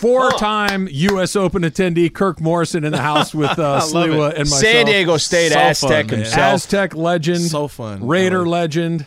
Four-time U.S. Open attendee Kirk Morrison in the house with uh, Sliwa and myself. San Diego State So Aztec fun, himself. Aztec legend. So fun. Raider legend.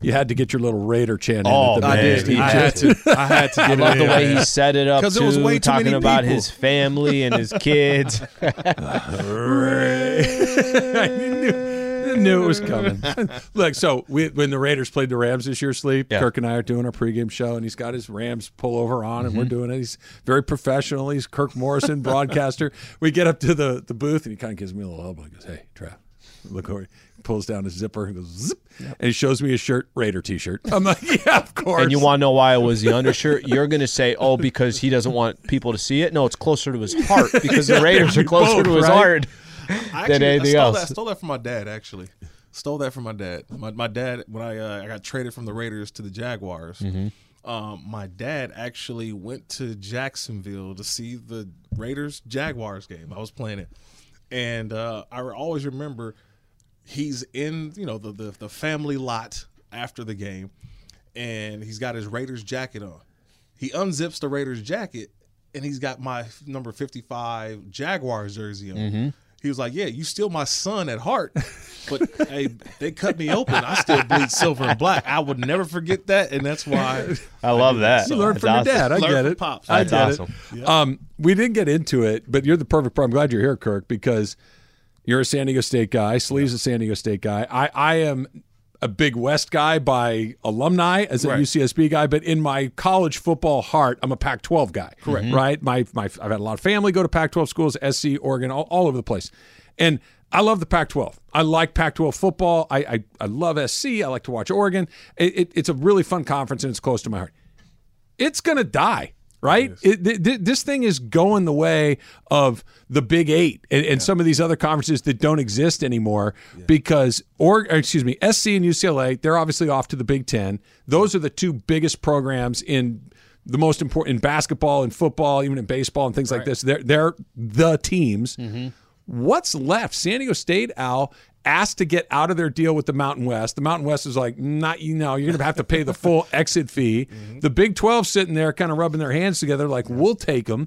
You had to get your little Raider chant Oh, in at the I did. He I had to. I had to get I love the way he set it up 'Cause too, there was way too talking many about people. his family and his kids. Knew, it was coming. Look, so we, when the Raiders played the Rams this year, sleep. Yeah. Kirk and I are doing our pregame show, and he's got his Rams pullover on, and we're Mm-hmm. doing it. He's very professional. He's Kirk Morrison, broadcaster. we get up to the, the booth, and he kind of gives me a little elbow. He goes, "Hey, Trav, look over." He pulls down his zipper and goes zip, and he shows me his shirt, Raider T-shirt. I'm like, "Yeah, of course." and you want to know why it was the undershirt? You're going to say, "Oh, because he doesn't want people to see it." No, it's closer to his heart because the Raiders are closer Both, to his right? heart I actually, I stole else. That, stole that from my dad. Actually, stole that from my dad. My, my dad when I uh, I got traded from the Raiders to the Jaguars. Mm-hmm. Um, my dad actually went to Jacksonville to see the Raiders Jaguars game. I was playing it, and uh, I always remember he's in you know the, the the family lot after the game, and he's got his Raiders jacket on. He unzips the Raiders jacket, and he's got my number fifty five Jaguars jersey on. Mm-hmm. He was like, "Yeah, you still my son at heart, but hey, they cut me open. I still bleed silver and black. I would never forget that, and that's why I love that. You learned That's from awesome. your dad. I Learn get from it. Pops. I That's get awesome. it. Um, we didn't get into it, but you're the perfect. Part. I'm glad you're here, Kirk, because you're a San Diego State guy. Sleeves a San Diego State guy. I, I am a big West guy by alumni as a Right. UCSB guy, but in my college football heart, I'm a Pac-12 guy. Correct. Mm-hmm. Right. My my I've had a lot of family go to Pac-12 schools, SC, Oregon, all, all over the place, and. I love the Pac-12. I like Pac-12 football. I, I, I love SC. I like to watch Oregon. It, it, it's a really fun conference and it's close to my heart it's to die, right? It, th- th- this thing is going the way of the Big Eight and, and some of these other conferences that don't exist anymore because, or, or excuse me, SC and UCLA, they're obviously off to the Big Ten. Those are the two biggest programs in the most important in basketball and football, even in baseball and things like this. They're they're the teams. Mm-hmm. What's left? San Diego State, Al, asked to get out of their deal with the Mountain West. The Mountain West is like, not you know, you're going to have to pay the full exit fee. The Big 12 sitting there kind of rubbing their hands together like, we'll take them.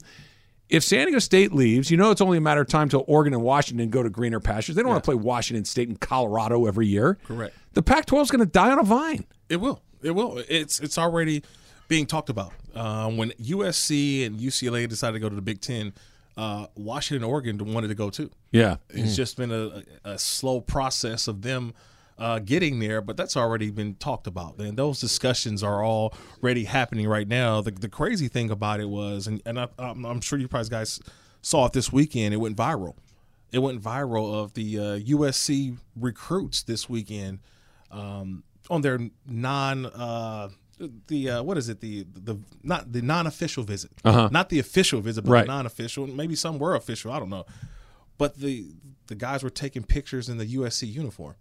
If San Diego State leaves, you know it's only a matter of time till Oregon and Washington go to greener pastures. They don't want to play Washington State and Colorado every year. Correct. The Pac-12 is going to die on a vine. It will. It will. It's it's already being talked about. Uh, when USC and UCLA decided to go to the Big Ten, uh, Washington Oregon wanted to go too. Yeah. It's just been a, a slow process of them uh, getting there, but that's already been talked about. And those discussions are already happening right now. The, the crazy thing about it was, and, and I, I'm, I'm sure you guys guys saw it this weekend, it went viral. It went viral of the uh, USC recruits this weekend um, on their non. The uh, what is it the the not the non-official visit not the official visit but Right. the non-official maybe some were official I don't know but the the guys were taking pictures in the USC uniform,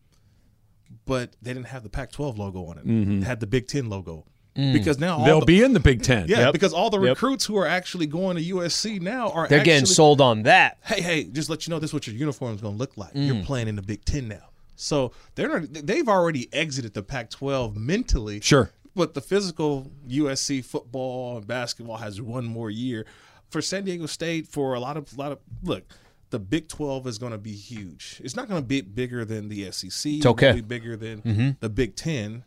but they didn't have the Pac-12 logo on it. It had the Big Ten logo because now all Mm-hmm. They'll the, be in the Big Ten. yeah Yep. because all the Yep. recruits who are actually going to USC now are They're getting sold on that. Hey hey, just let you know this is what your uniform is going to look like. You're Mm. playing in the Big Ten now, so they're not, they've already exited the Pac-12 mentally. Sure. But the physical USC football and basketball has one more year. For San Diego State, for a lot of lot of look, the Big Twelve is going to be huge. It's not going to be bigger than the SEC. It's okay. Be bigger than mm-hmm. the Big Ten.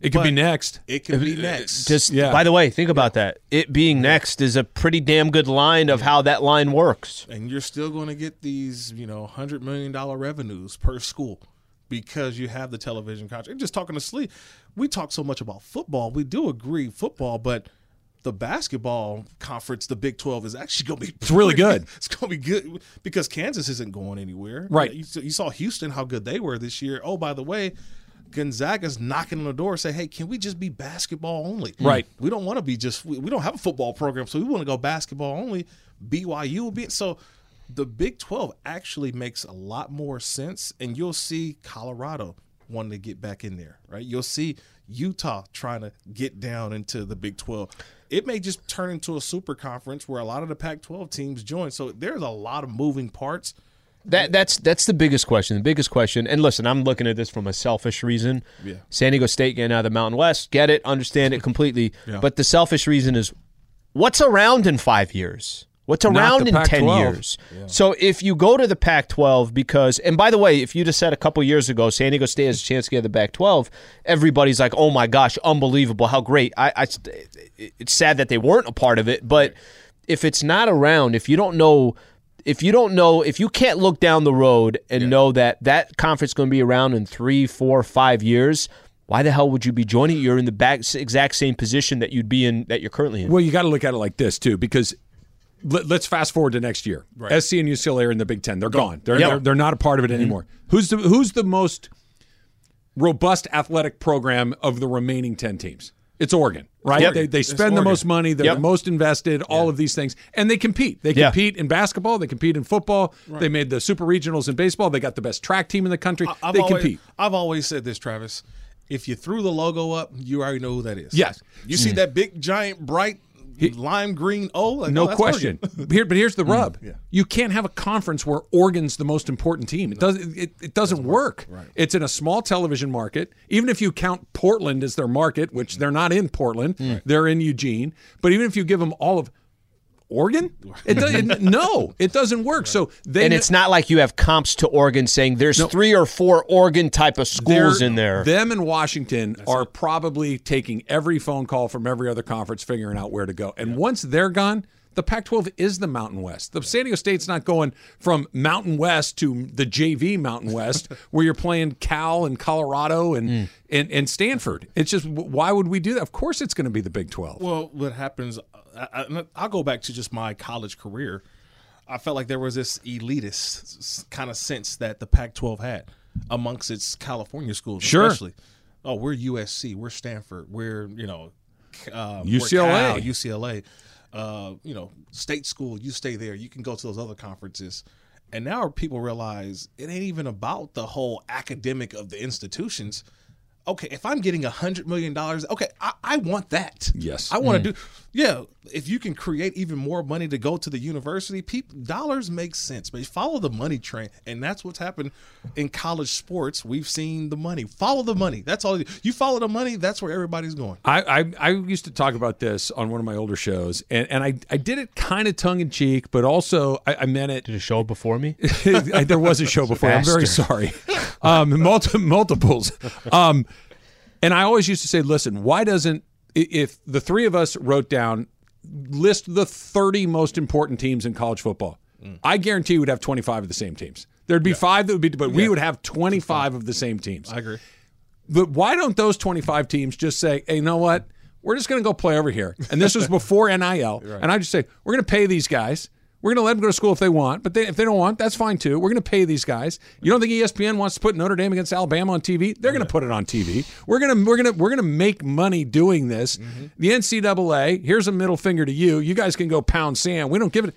It could be next. It could be uh, next. Just Yeah. by the way, think about that. It being next is a pretty damn good line of how that line works. and you're still going to get these, you know, hundred million dollar revenues per school because you have the television contract. And just talking to sleep, we talk so much about football. We do agree football, but the basketball conference, the Big Twelve, is actually going to be It's really good. It's going to be good because Kansas isn't going anywhere. Right. You, you saw Houston how good they were this year. Oh, by the way. Gonzaga's knocking on the door, say, "Hey, can we just be basketball only? Right. We don't want to be just. We, we don't have a football program, so we want to go basketball only. BYU will be so." The Big Twelve actually makes a lot more sense, and you'll see Colorado wanting to get back in there, right? You'll see Utah trying to get down into the Big 12. It may just turn into a super conference where a lot of the Pac 12 teams join. So there's a lot of moving parts. That that's that's the biggest question. The biggest question. And listen, I'm looking at this from a selfish reason. Yeah. San Diego State getting out of the Mountain West, get it, understand it completely. But the selfish reason is, what's around in five years? What's around in ten Pac-12. years? So if you go to the Pac-12, because and by the way, if you just said a couple years ago, San Diego State has a chance to get the Pac-12, everybody's like, oh my gosh, unbelievable, how great! I, I it's sad that they weren't a part of it, but if it's not around, if you don't know if you don't know, if you can't look down the road and know that that conference is going to be around in three, four, five years, why the hell would you be joining? You're in the back, exact same position that you'd be in that you're currently in. Well, you got to look at it like this too, because let, us fast forward to next year. SC and UCLA are in the Big Ten. They're gone. They're, Yep. they're they're not a part of it mm-hmm. anymore. Who's the Who's the most robust athletic program of the remaining ten teams? It's Oregon, right? Yep. They, they spend the most money. They're Yep. the most invested. All of these things, and they compete. They Yeah. compete in basketball. They compete in football. They made the super regionals in baseball. They got the best track team in the country. I've they always, compete. I've always said this, Travis. If you threw the logo up, you already know who that is. Yes. You see mm. that big, giant, bright lime green oh, O? Like, No oh, question. Here, but here's the mm, rub: yeah. you can't have a conference where Oregon's the most important team. It does. It, it doesn't work. It's in a small television market. Even if you count Portland as their market, which mm. they're not in Portland, they're in Eugene. But even if you give them all of Oregon, it doesn't. no, it doesn't work. So they and it's not like you have comps to Oregon saying there's three or four Oregon type of schools in there. Them and Washington are probably taking every phone call from every other conference, figuring out where to go. And once they're gone, the Pac-12 is the Mountain West. The San Diego State's not going from Mountain West to the JV Mountain West, where you're playing Cal and Colorado and Mm. and, and Stanford. It's just why would we do that? Of course, it's going to be the Big 12. Well, what happens? I, I, I'll go back to just my college career. I felt like there was this elitist kind of sense that the Pac-12 had amongst its California schools, Sure. especially. Oh, we're USC, we're Stanford, we're you know um, UCLA. Cal, UCLA. Uh, you know, state school. You stay there. You can go to those other conferences. And now people realize it ain't even about the whole academic of the institutions. Okay, if I'm getting a hundred million dollars, okay, I, I want that. Yes. I want to do. Yeah, if you can create even more money to go to the university, people dollars make sense. But follow the money train, and that's what's happened in college sports. We've seen the money. Follow the money. That's all. You follow the money. That's where everybody's going. I, I I used to talk about this on one of my older shows, and, and I, I did it kind of tongue in cheek, but also I, I meant it Did a show before me? There was a show before. I'm very sorry. Um, multi- multiples. Um, and I always used to say, listen, why doesn't if the three of us wrote down list the 30 most important teams in college football? I guarantee we'd have 25 of the same teams. There'd be five that would be, but we would have 25 of the same teams. I agree. But why don't those 25 teams just say, hey, you know what? We're just going to go play over here. And this was before NIL. And I just say, we're going to pay these guys. We're going to let them go to school if they want. But they, if they don't want, that's fine too. We're going to pay these guys. You don't think ESPN wants to put Notre Dame against Alabama on TV? They're going to put it on TV. We're going to we're going to we're going to make money doing this. Mm-hmm. The NCAA, here's a middle finger to you. You guys can go pound sand. We don't give it.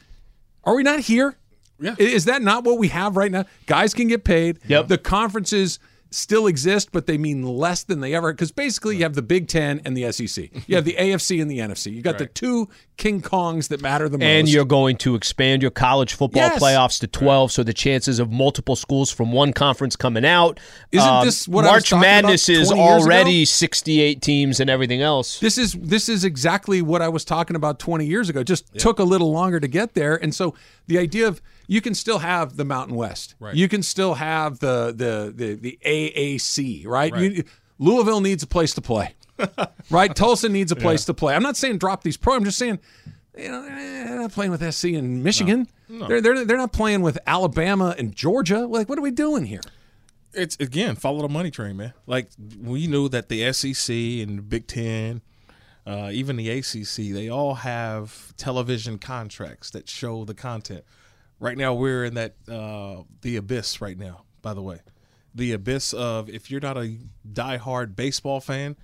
Are we not here? Yeah. Is that not what we have right now? Guys can get paid. Yep. The conferences still exist, but they mean less than they ever. Because basically, you have the Big Ten and the SEC. You have the AFC and the NFC. You got the two King Kongs that matter the most. And you're going to expand your college football Yes. playoffs to 12, so the chances of multiple schools from one conference coming out. Um, Isn't this what March Madness is 20 ago? already 68 teams and everything else. This is this is exactly what I was talking about 20 years ago. It just took a little longer to get there, and so the idea of you can still have the Mountain West, Right. you can still have the the the, the AAC, right? You, Louisville needs a place to play, right? Tulsa needs a place to play. I'm not saying drop these pro. I'm just saying. You know, they're not playing with SC and Michigan. They're, they're they're not playing with Alabama and Georgia. Like, what are we doing here? It's again follow the money train, man. Like we knew that the SEC and the Big Ten, uh, even the ACC, they all have television contracts that show the content. Right now, we're in that uh, the abyss. Right now, by the way, the abyss of if you're not a diehard baseball fan,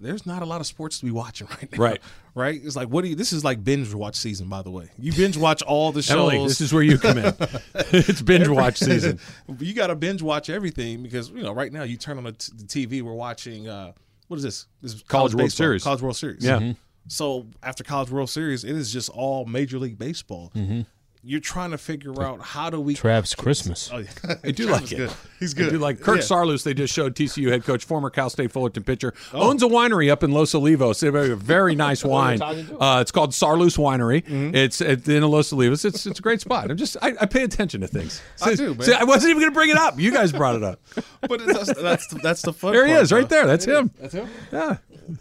there's not a lot of sports to be watching right now. Right. Right. It's like what do you? This is like binge watch season, by the way. You binge watch all the shows. Emily, this is where you come in. it's binge watch season. you got to binge watch everything because you know right now you turn on the, t- the TV, we're watching. uh What is this? This is College World baseball, Series. College World Series. Yeah. Mhm. So after College World Series, it is just all Major League Baseball. Mm-hmm. You're trying to figure out how do we Trav's Christmas. Oh, yeah. I do like it. Good. He's good. I do like Kirk Yeah. Saarloos. They just showed TCU head coach, former Cal State Fullerton pitcher, Oh. owns a winery up in Los Olivos. They have a very nice wine. Uh, it's called Saarloos Winery. Mm-hmm. It's at, in Los Olivos. It's it's a great spot. I'm just I, I pay attention to things. I do, man. See, I wasn't even going to bring it up. You guys brought it up. But it, that's that's the, that's the fun. There he part, is, right though. there. That's It is. him. That's him. Yeah,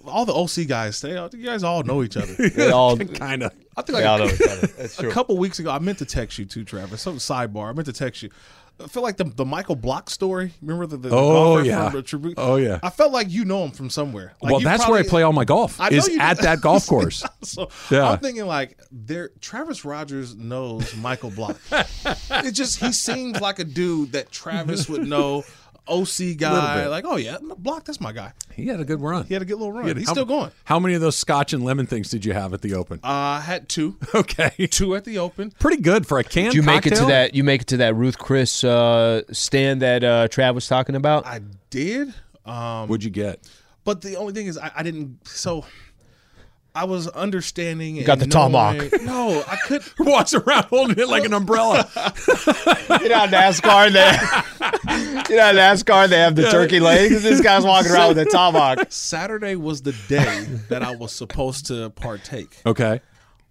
All the OC guys, they you guys all know each other. They all, kind of. I think they like all a, know each other. That's a couple weeks ago, I meant to text you too, Travis. Some sidebar. I meant to text you. I feel like the the Michael Block story. Remember the, the the Oh, yeah. from the Tribute? Oh, yeah. I felt like you know him from somewhere. Like well, that's probably- where I play all my golf. I know Is you at that golf course. So Yeah. I'm thinking like there Travis Rodgers knows Michael Block. it just he seems like a dude that Travis would know. OC guy, like oh yeah, Block, that's my guy. He had a good run. He had a good little run. He had- He's how- still going. How many of those Scotch and lemon things did you have at the Open? Uh, I had two, okay, two at the Open. pretty good for a can. Did you make it to that? You make it to that Ruth Chris uh, stand that uh, Trav was talking about? I did. Um, What'd you get? But the only thing is, I, I didn't. So I was understanding. You got the tomahawk. No, I could. Walks around holding it like an umbrella. you know, NASCAR they, you know, NASCAR they have the turkey legs. This guy's walking around with a tomahawk. Saturday was the day that I was supposed to partake, okay.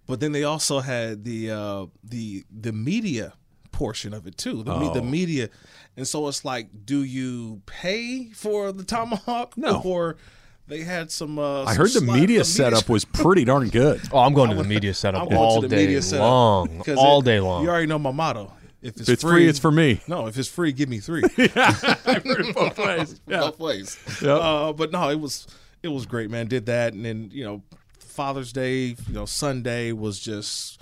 but then they also had the uh, the the media portion of it too. The, Oh. the media, and so it's like, do you pay for the tomahawk? No. Or they had some. Uh, I some heard the slide- media the setup was pretty darn good. Oh, I'm going to the media I'm setup all day media setup long, 'cause all it- day long. You already know my motto. If it's, If it's free, it's for me. No, if it's free, give me three. I've heard it both ways. Yeah. Both ways. Yep. Uh, but no, it was it was great, man. Did that, and then you know, Father's Day, you know, Sunday was just.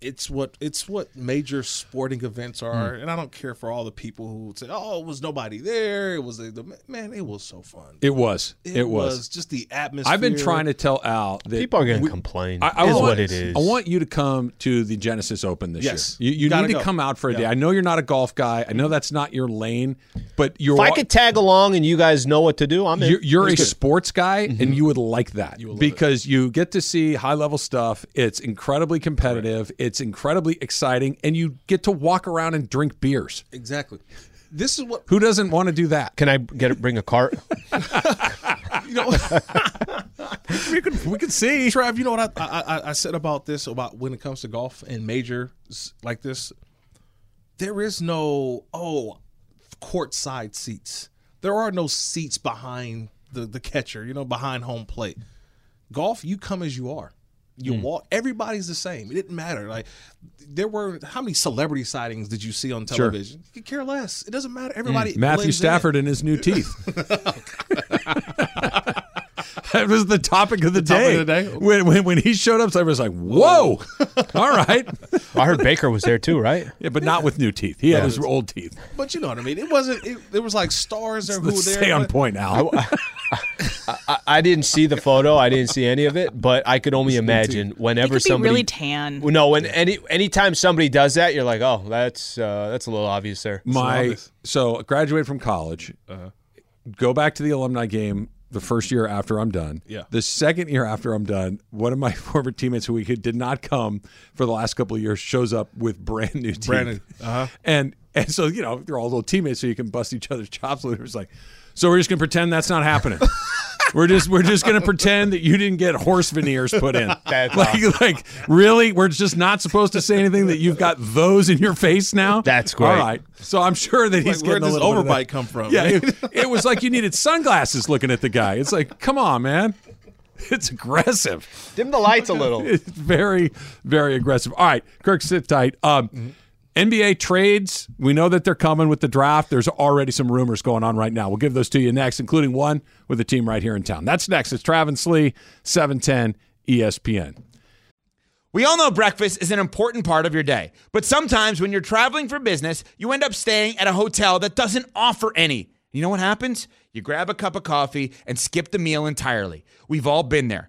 It's what it's what major sporting events are, Hmm. and I don't care for all the people who would say, "Oh, it was nobody there." It was a, the man. It was so fun. It was. It, was. just the atmosphere. I've been trying to tell Al that People are going to complain. I, I is want, what it is. I want you to come to the Genesis Open this Yes. year. You, you Gotta need to go. come out for a day. I know you're not a golf guy. I know that's not your lane, but you're If I could tag along and you guys know what to do, I'm in. you're, you're a Let's do it. sports guy Mm-hmm. and you would like that because you get to see high level stuff it's incredibly competitive it's incredibly exciting and you get to walk around and drink beers exactly. This is what who doesn't want to do that Can I get it, bring a cart? you know. we could we could see Trav, you know what I, I I- I said about this about when it comes to golf and major s- like this, there is no oh courtside seats. There are no seats behind the the catcher. You know, behind home plate. Golf, you come as you are. You hmm. walk. Everybody's the same. It didn't matter. Like there were how many celebrity sightings did you see on television? You could care less. It doesn't matter. Hmm. Everybody. Matthew blends in. Stafford and his new teeth that was the topic of the, topic day. of the day? When, when when he showed up, so I was like, "Whoa, all right." I heard Baker was there too, right? Yeah, but not with new teeth. He had his old teeth. But you know what I mean. It wasn't. It, there was like stars there who were Let's there. stay on point, now. I, I didn't see the photo. I didn't see any of it, but I could only imagine whenever could be somebody really tan. No, when any anytime somebody does that, you're like, oh, that's uh, that's a little obvious there. my so graduate from college go back to the alumni game the first year after i'm done Yeah. the second year after i'm done one of my former teammates who we could, did not come for the last couple of years shows up with brand new teeth Brand new, uh-huh. and and so you know they're all little teammates so you can bust each other's chops later it's like so we're just gonna pretend that's not happening We're just we're just gonna pretend that you didn't get horse veneers put in. That's like like really, we're just not supposed to say anything that you've got those in your face now. That's great. All right. So I'm sure that he's Like, where'd getting a this little bit of overbite that. come from? Yeah, it, it was like you needed sunglasses looking at the guy. It's like, come on, man. It's aggressive. Dim the lights a little. It's very, very aggressive. All right, Kirk, sit tight. Um, NBA trades, we know that they're coming with the draft. There's already some rumors going on right now. We'll give those to you next, including one with a team right here in town. That's next. It's Travis Lee, 710 ESPN. We all know breakfast is an important part of your day, but sometimes when you're traveling for business, you end up staying at a hotel that doesn't offer any. You know what happens? You grab a cup of coffee and skip the meal entirely. We've all been there.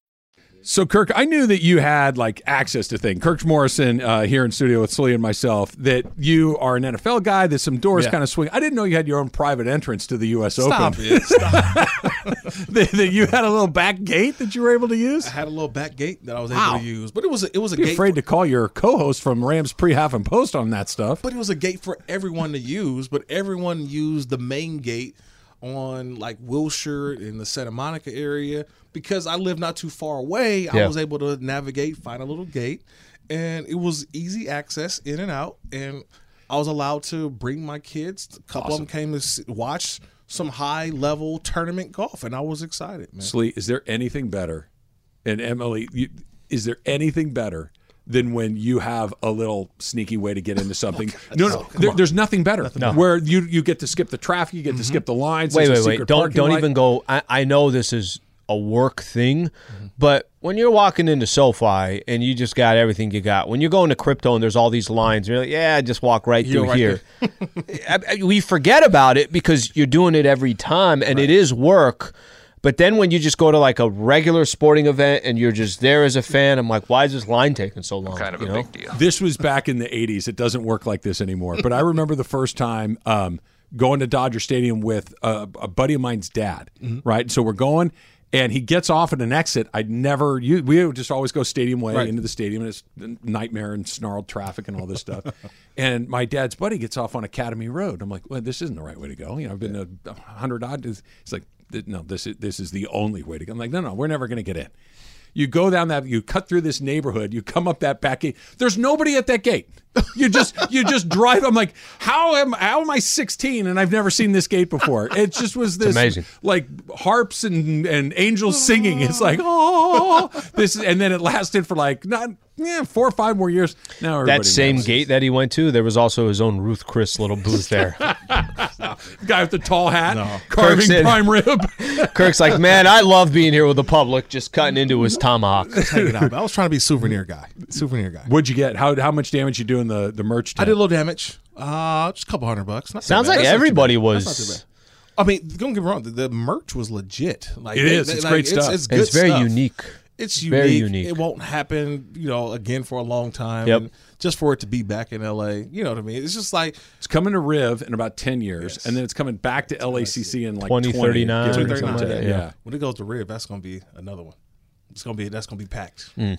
So, Kirk, I knew that you had like access to things. Kirk Morrison uh, here in studio with Sully and myself. That you are an NFL guy. That some doors Yeah. kind of swing. I didn't know you had your own private entrance to the U.S. Stop Open. it. Stop. that, that you had a little back gate that you were able to use. I had a little back gate that I was able Wow. to use, but it was a, it was a Be gate. afraid to call your co-host from Rams pre half and post on that stuff. But it was a gate for everyone to use, but everyone used the main gate on like Wilshire in the Santa Monica area because I live not too far away. I was able to navigate, find a little gate, and it was easy access in and out. And I was allowed to bring my kids. A couple of them came to watch some high level tournament golf, and I was excited, man. Slee, is there anything better? And Emily, you, is there anything better than when you have a little sneaky way to get into something? no, no, there, there's nothing better. Where you you get to skip the traffic, you get to mm-hmm. skip the lines. Wait, wait, wait. Don't don't light. even go. I, I know this is a work thing, mm-hmm. but when you're walking into SoFi and you just got everything you got, when you're going to crypto and there's all these lines, you're like, yeah, just walk right You're through right here. I- I- we forget about it because you're doing it every time, and it is work. But then when you just go to like a regular sporting event and you're just there as a fan, I'm like, why is this line taking so long? Kind of a big deal. This was back in the 80s. It doesn't work like this anymore. But I remember the first time um, going to Dodger Stadium with a, a buddy of mine's dad, right? So we're going, and he gets off at an exit. I'd never, you, we would just always go stadium way Right. into the stadium, and it's a nightmare and snarled traffic and all this stuff. and my dad's buddy gets off on Academy Road. I'm like, well, this isn't the right way to go. You know, I've been to a hundred odd. He's like, no, this is this is the only way to go. I'm like, no, no, we're never going to get in. You go down that, you cut through this neighborhood, you come up that back gate. There's nobody at that gate. You just you just drive. I'm like, how am how am I 16 and I've never seen this gate before? It just was this amazing. like harps and and angels singing. It's like oh this, and then it lasted for like not yeah four or five more years. Now That same knows. gate that he went to, there was also his own Ruth Chris little booth there. guy with the tall hat, Kirk carving said- prime rib. Kirk's like, man, I love being here with the public, just cutting into his tomahawk. I was trying to be a souvenir guy. Souvenir guy. What'd you get? How how much damage you do in the the merch? I did a little damage. Uh, just a couple hundred bucks. Not Sounds bad. like That's everybody bad. was- That's not too bad. I mean, don't get me wrong. The, the merch was legit. Like It is. It's great stuff. It's, And it's good very stuff. unique. It's unique. Very unique. It won't happen, you know, again for a long time. Yep. And just for it to be back in LA, you know what I mean? It's just like It's coming to Riv in about 10 years, and then it's coming back to LACC in like 2039 20, or give or something like take. that, yeah. yeah. when it goes to Riv, that's gonna be another one. It's gonna be that's gonna be packed. Mm.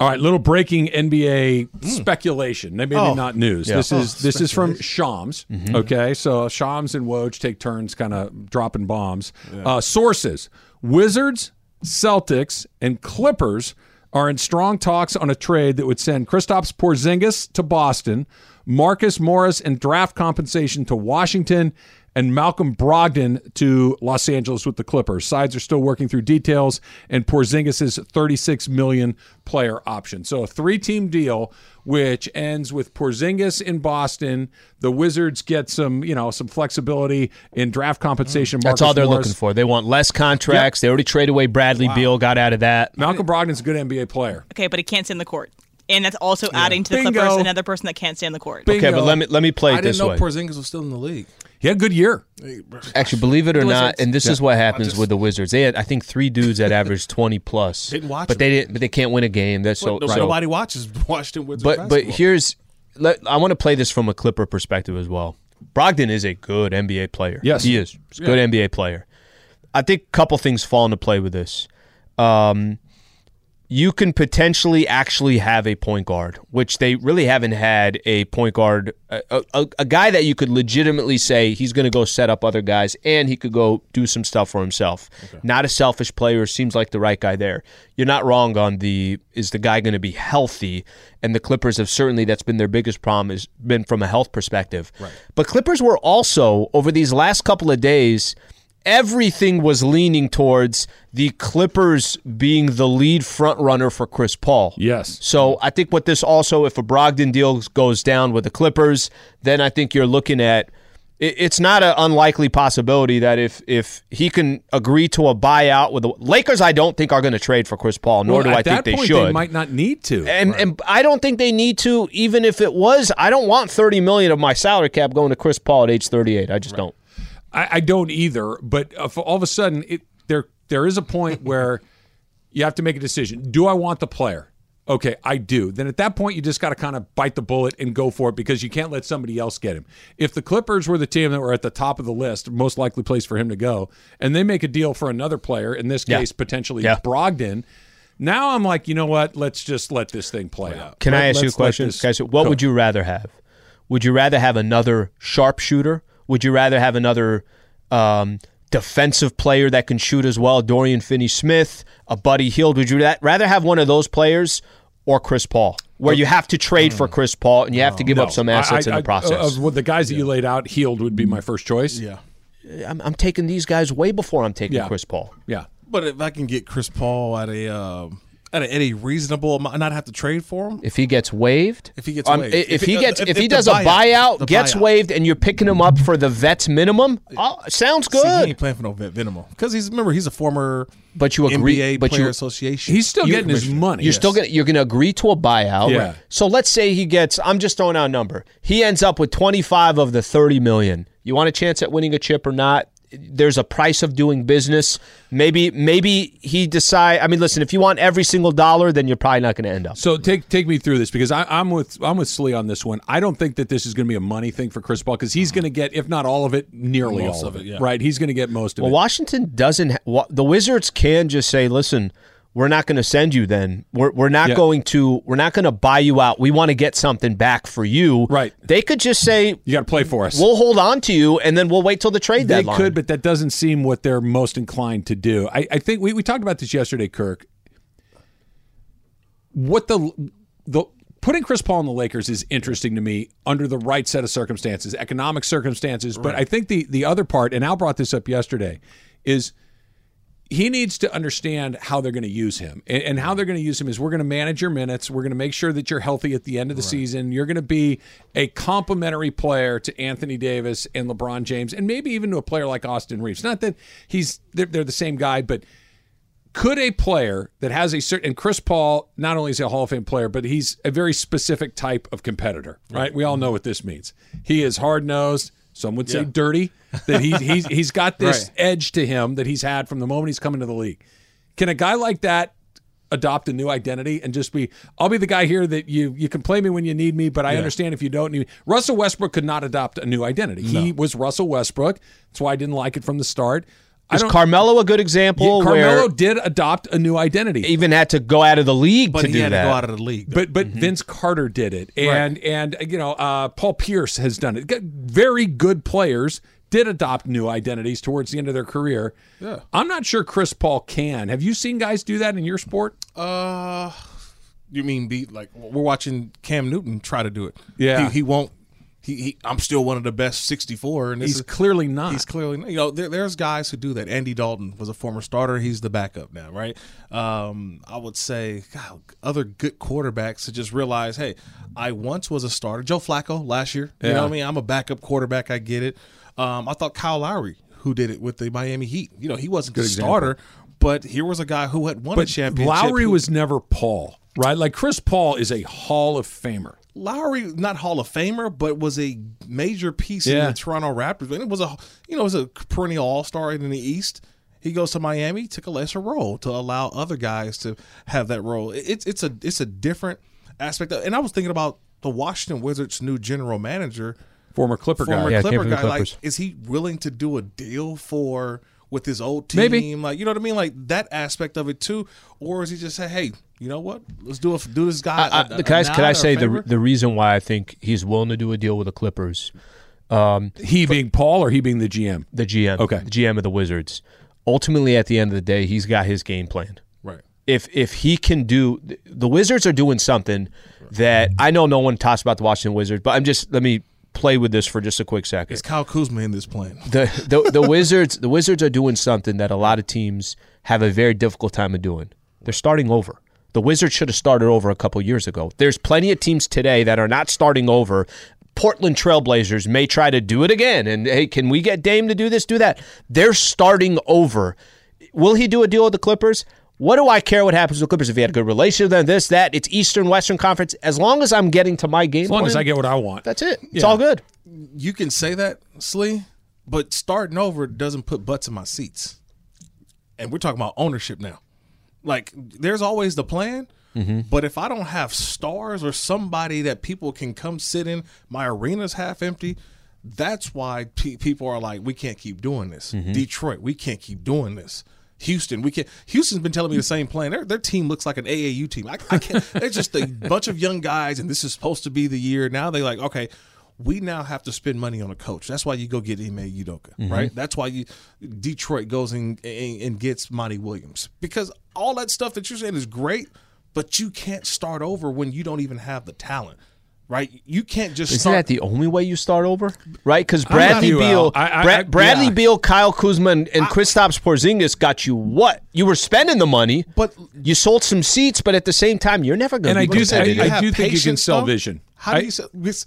All right, little breaking NBA speculation. Maybe Oh. not news. Yeah. This is Oh, this is from Shams. Okay, so Shams and Woj take turns, kind of dropping bombs. Uh, sources: Wizards, Celtics, and Clippers are in strong talks on a trade that would send Kristaps Porzingis to Boston, Marcus Morris and draft compensation to Washington, and Malcolm Brogdon to Los Angeles with the Clippers. Sides are still working through details and Porzingis' 36 million player option. So a three-team deal which ends with Porzingis in Boston. The Wizards get some, you know, some flexibility in draft compensation. That's all they're Morris. looking for. They want less contracts. They already traded away Bradley Beal, got out of that. Malcolm Brogdon's a good NBA player. Okay, but he can't stand the court. And that's also adding to the Bingo. Clippers another person that can't stand the court. Okay, but let me let me play I it didn't know way. Porzingis was still in the league. He had a good year. Actually, believe it or not, and this is what happens just- with the Wizards. They had, I think, three dudes that averaged twenty plus. Didn't watch but them. they didn't. But they can't win a game. That's so. But so- nobody watches Washington Wizards but but here's, let, I want to play this from a Clipper perspective as well. Brogdon is a good NBA player. Yes. he is. He's a good NBA player. I think a couple things fall into play with this. Um, you can potentially actually have a point guard, which they really haven't had a point guard, a, a, a guy that you could legitimately say he's going to go set up other guys and he could go do some stuff for himself. Not a selfish player, seems like the right guy there. You're not wrong on the is the guy going to be healthy? And the Clippers have certainly that's been their biggest problem has been from a health perspective. But Clippers were also over these last couple of days everything was leaning towards the Clippers being the lead front runner for Chris Paul. Yes. So I think what this also, if a Brogdon deal goes down with the Clippers, then I think you're looking at. It's not an unlikely possibility that if if he can agree to a buyout with the Lakers, I don't think are going to trade for Chris Paul, nor Well, do I think they point, should. They might not need to. And and I don't think they need to. Even if it was, I don't want thirty million of my salary cap going to Chris Paul at age thirty eight. I just don't. I, I don't either. But uh, all of a sudden, it, there there is a point where you have to make a decision. Do I want the player? Okay, I do. Then at that point, you just got to kind of bite the bullet and go for it because you can't let somebody else get him. If the Clippers were the team that were at the top of the list, most likely place for him to go, and they make a deal for another player, in this Yeah. case potentially Yeah. Brogdon. Now I'm like, you know what? Let's just let this thing play out. Can I ask you a let question? this what would you rather have? Would you rather have another sharpshooter? Would you rather have another um, defensive player that can shoot as well, Dorian Finney Smith, a Buddy Hield? Would you rather have one of those players or Chris Paul, where you have to trade for Chris Paul and you have to give up some assets I- in the process? Of the guys that you laid out, Hield would be my first choice. Yeah. I'm, I'm taking these guys way before I'm taking Yeah. Chris Paul. Yeah. But if I can get Chris Paul at a um, at a, at a reasonable amount, not have to trade for him, If he gets waived, If he gets um, waived. if, If he gets, if- if, if he the does a buyout- buyout, gets buyout. waived, and you're picking him up for the vets minimum, oh, sounds See, he good. ain't playing for no vet Venimo because he's remember he's a former But you agree- NBA but Player you- Association. He's still You- getting his money. You're still gonna you're gonna agree to a buyout. Yeah. Right. So let's say he gets. I'm just throwing out a number. He ends up with 25 of the 30 million. You want a chance at winning a chip or not? There's a price of doing business. Maybe maybe he decide. I mean, listen. If you want every single dollar, then you're probably not going to end up. So take take me through this because I, I'm with I'm with Slee on this one. I don't think that this is going to be a money thing for Chris Paul because he's going to get, if not all of it, nearly Most all of of it, it. yeah. Right? He's going to get most of Well, it. Well, Washington doesn't. Ha- the Wizards can just say, "Listen, we're not going to send you. Then we're we're not Yeah. going to we're not going to buy you out. We want to get something back for you." Right. They could just say, You got to play for us. "We'll hold on to you, and then we'll wait till the trade they deadline." could, but that doesn't seem what they're most inclined to do. I, I think we, we talked about this yesterday, Kirk. What the the putting Chris Paul in the Lakers is interesting to me under the right set of circumstances, economic circumstances. But I think the the other part, and Al brought this up yesterday, is he needs to understand how they're going to use him. And, and how they're going to use him is we're going to manage your minutes. We're going to make sure that you're healthy at the end of the season. You're going to be a complementary player to Anthony Davis and LeBron James, and maybe even to a player like Austin Reaves. Not that he's they're, they're the same guy, but could a player that has a certain and Chris Paul not only is he a Hall of Fame player, but he's a very specific type of competitor, right? We all know what this means. He is hard nosed. Some would say Yeah. dirty. That he's he's he's got this Right. edge to him that he's had from the moment he's come into the league. Can a guy like that adopt a new identity and just be I'll be the guy here that you you can play me when you need me, but I understand if you don't need me. Russell Westbrook could not adopt a new identity. He was Russell Westbrook. That's why I didn't like it from the start. I Is Carmelo a good example? Carmelo where did adopt a new identity. even had to go out of the league but to he do had that. to go out of the league. But but Vince Carter did it, and and you know uh, Paul Pierce has done it. Very good players did adopt new identities towards the end of their career. Yeah. I'm not sure Chris Paul can. Have you seen guys do that in your sport? Uh, you mean be like we're watching Cam Newton try to do it? Yeah. he, he won't. He, he I'm still one of the best 64, and this He's is, clearly not. He's clearly not. You know, there, there's guys who do that. Andy Dalton was a former starter. He's the backup now, right? Um, I would say God, other good quarterbacks to just realize, hey, I once was a starter. Joe Flacco last year. You Yeah. know what I mean? I'm a backup quarterback. I get it. Um, I thought Kyle Lowry, who did it with the Miami Heat. You know, he wasn't the example. starter, but here was a guy who had won a championship. Lowry who- was never Paul, right? Like Chris Paul is a Hall of Famer. Lowry, not Hall of Famer, but was a major piece Yeah. in the Toronto Raptors. And it was a you know it was a perennial All Star in the East. He goes to Miami, took a lesser role to allow other guys to have that role. It- It's it's a it's a different aspect. Of, and I was thinking about the Washington Wizards' new general manager, Former Clipper former guy. Yeah, Clipper guy. Like, is he willing to do a deal for with his old team? Maybe. like you know what I mean, like that aspect of it too, or is he just say, hey, you know what, let's do a, do this guy? I, a- I, a can I, can I say the the reason why I think he's willing to do a deal with the Clippers, um, He being Paul or he being the GM? the GM, Okay. the GM of the Wizards. Ultimately, at the end of the day, he's got his game plan. right? If if he can do, the Wizards are doing something that I know no one talks about the Washington Wizards, but I'm just let me play with this for just a quick second. Is Kyle Kuzma in this plan? the, the the Wizards the Wizards are doing something that a lot of teams have a very difficult time of doing. They're starting over. The Wizards should have started over a couple years ago. There's plenty of teams today that are not starting over. Portland Trailblazers may try to do it again. And hey, can we get Dame to do this, do that? They're starting over. Will he do a deal with the Clippers? What do I care what happens with the Clippers? If he had a good relationship with them, this, that, it's Eastern, Western Conference. As long as I'm getting to my game As long plan, as I get what I want. that's it. It's Yeah. all good. You can say that, Slee, but starting over doesn't put butts in my seats. And we're talking about ownership now. Like, there's always the plan, Mm-hmm. but if I don't have stars or somebody that people can come sit in, my arena's half empty. That's why pe- people are like, we can't keep doing this. Mm-hmm. Detroit, we can't keep doing this. Houston, we can't. Houston's been telling me the same plan. Their, their team looks like an AAU team. I, I can't. they're just a bunch of young guys, and this is supposed to be the year. Now they like, okay, we now have to spend money on a coach. That's why you go get Ime Udoka, Mm-hmm. right? That's why you Detroit goes and, and, and gets Monty Williams because all that stuff that you're saying is great, but you can't start over when you don't even have the talent, right? You can't just Isn't start. that the only way you start over? Right? Because Bradley Beal, I- I- Bra- I- Bradley yeah. Beal, Kyle Kuzma, and, and Kristaps Porzingis got you what? You were spending the money, But- you sold some seats. But at the same time, you're never going And to. I do But think- you I do think you can sell though? vision. How do you sell? This,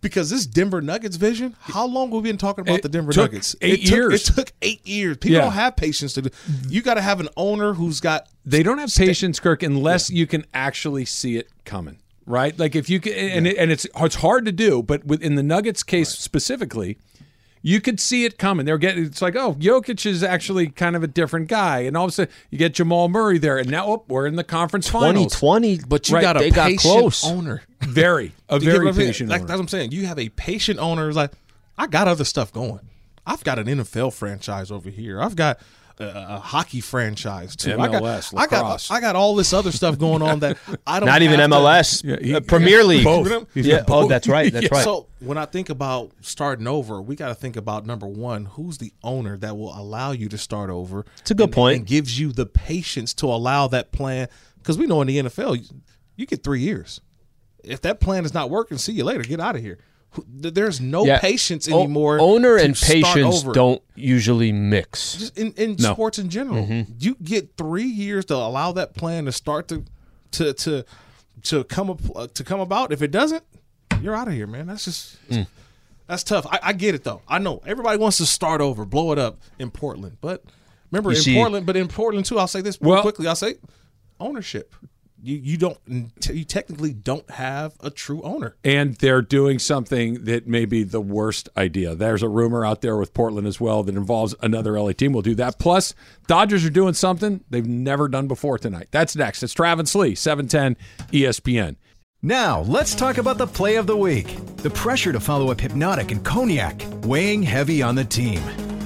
because this Denver Nuggets vision, how long have we been talking about It the Denver took Nuggets? eight it took, years. It took eight years. People Yeah. don't have patience to do. You got to have an owner who's got. They don't have patience, Kirk, unless you can actually see it coming. Right? Like if you can, and it, and it's it's hard to do, but within the Nuggets case specifically, you could see it coming. They're getting it's like, oh, Jokic is actually kind of a different guy, and all of a sudden you get Jamal Murray there, and now oh, we're in the conference finals. 2020, But you Right, got a they got patient close. owner. Very, a very what I'm saying? patient. Like, owner. that's what I'm saying. You have a patient owner. who's Like, I got other stuff going. I've got an NFL franchise over here. I've got a, a hockey franchise too. I got, MLS, I got. I got all this other stuff going on that I don't. not even have to- MLS, Yeah, he- uh, Premier League. Both. He's Yeah. got Oh, both. that's right. That's Yeah. right. So when I think about starting over, we got to think about number one: who's the owner that will allow you to start over? It's a good point. and gives you the patience to allow that plan. Because we know in the NFL, you, you get three years. If that plan is not working, see you later. Get out of here. There's no Yeah. patience O- anymore. owner to and patience don't usually mix. Just in, in No. sports in general. Mm-hmm. You get three years to allow that plan to start to to to to come up, uh, to come about. If it doesn't, you're out of here, man. That's just Mm. that's tough. I, I get it though. I know everybody wants to start over, blow it up in Portland, but remember You in see- Portland. But in Portland too, I'll say this Well- quickly. I'll say ownership. You you don't you technically don't have a true owner. and they're doing something that may be the worst idea. There's a rumor out there with Portland as well that involves another LA team. We'll do that. Plus, Dodgers are doing something they've never done before tonight. That's next. It's Travis Lee, E 710 ESPN. Now, let's talk about the play of the week. The pressure to follow up Hypnotic and Cognac, weighing heavy on the team.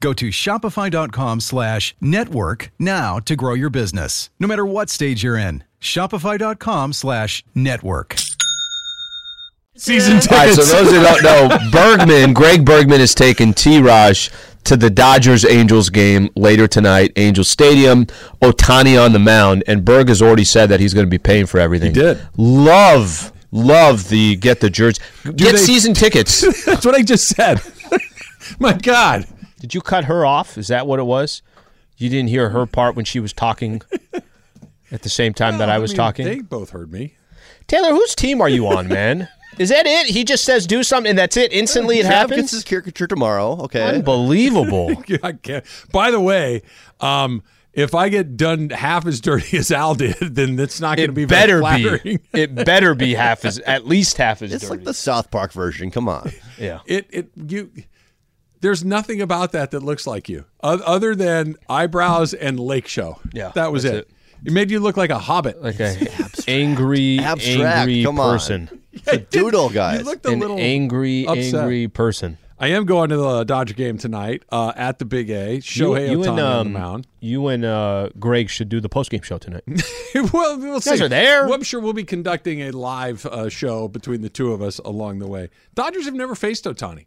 Go to shopify.com slash network now to grow your business, no matter what stage you're in. Shopify.com slash network. Season All right, so those who don't know, Bergman, Greg Bergman is taking T. Raj to the Dodgers Angels game later tonight, Angels Stadium. Ohtani on the mound, and Berg has already said that he's going to be paying for everything. He did. Love, love the get the jersey, get they- season tickets. That's what I just said. My God. Did you cut her off? Is that what it was? You didn't hear her part when she was talking at the same time that I was mean, talking. They both heard me. Taylor, whose team are you on, man? Is that it? He just says do something, and that's it. Instantly, it Trav happens. gets his caricature tomorrow. Okay. Unbelievable. I can't. By the way, um, if I get done half as dirty as Al did, then it's not going to be better very be. It better be half as at least half as It's dirty. like the South Park version. Come on. yeah. It it you. There's nothing about that that looks like you, o- other than eyebrows and lake show. Yeah, that was that's it. it. made you look like a hobbit. Like a angry, Abstract, angry come on. person. The doodle guy. You looked a An little angry, upset. angry person. I am going to the Dodger game tonight uh, at the Big A. Shohei you, Ohtani you and on um, the mound. you and uh, Greg should do the postgame show tonight. well, we'll see. guys are there. Well, I'm sure we'll be conducting a live uh, show between the two of us along the way. Dodgers have never faced Ohtani,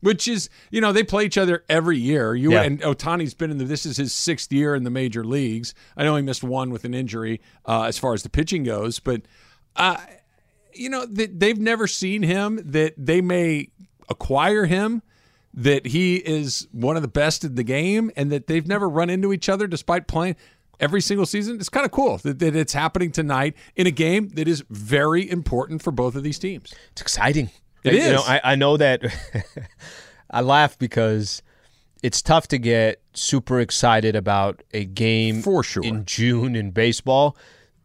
which is, you know, they play each other every year. You Yeah. and Ohtani's been in the. This is his sixth year in the major leagues. I know he missed one with an injury uh, as far as the pitching goes, but uh, you know th- they've never seen him. That they may acquire him. That he is one of the best in the game, and that they've never run into each other despite playing every single season. It's kind of cool that, that it's happening tonight in a game that is very important for both of these teams. It's exciting. It you know. I, I know that. I laugh because it's tough to get super excited about a game For sure. in June in baseball.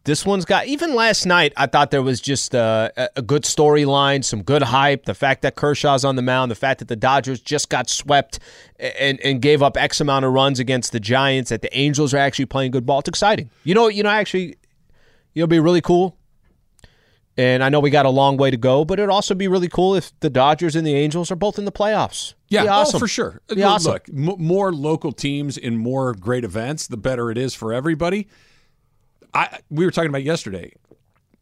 This one's got even last night. I thought there was just a, a good storyline, some good hype. The fact that Kershaw's on the mound, the fact that the Dodgers just got swept and and gave up X amount of runs against the Giants. That the Angels are actually playing good ball. It's exciting. You know, you know, actually, it'll be really cool. And I know we got a long way to go, but it'd also be really cool if the Dodgers and the Angels are both in the playoffs. Yeah, Be oh, for sure. Be Look, awesome. M- more local teams in more great events, the better it is for everybody. I we were talking about yesterday.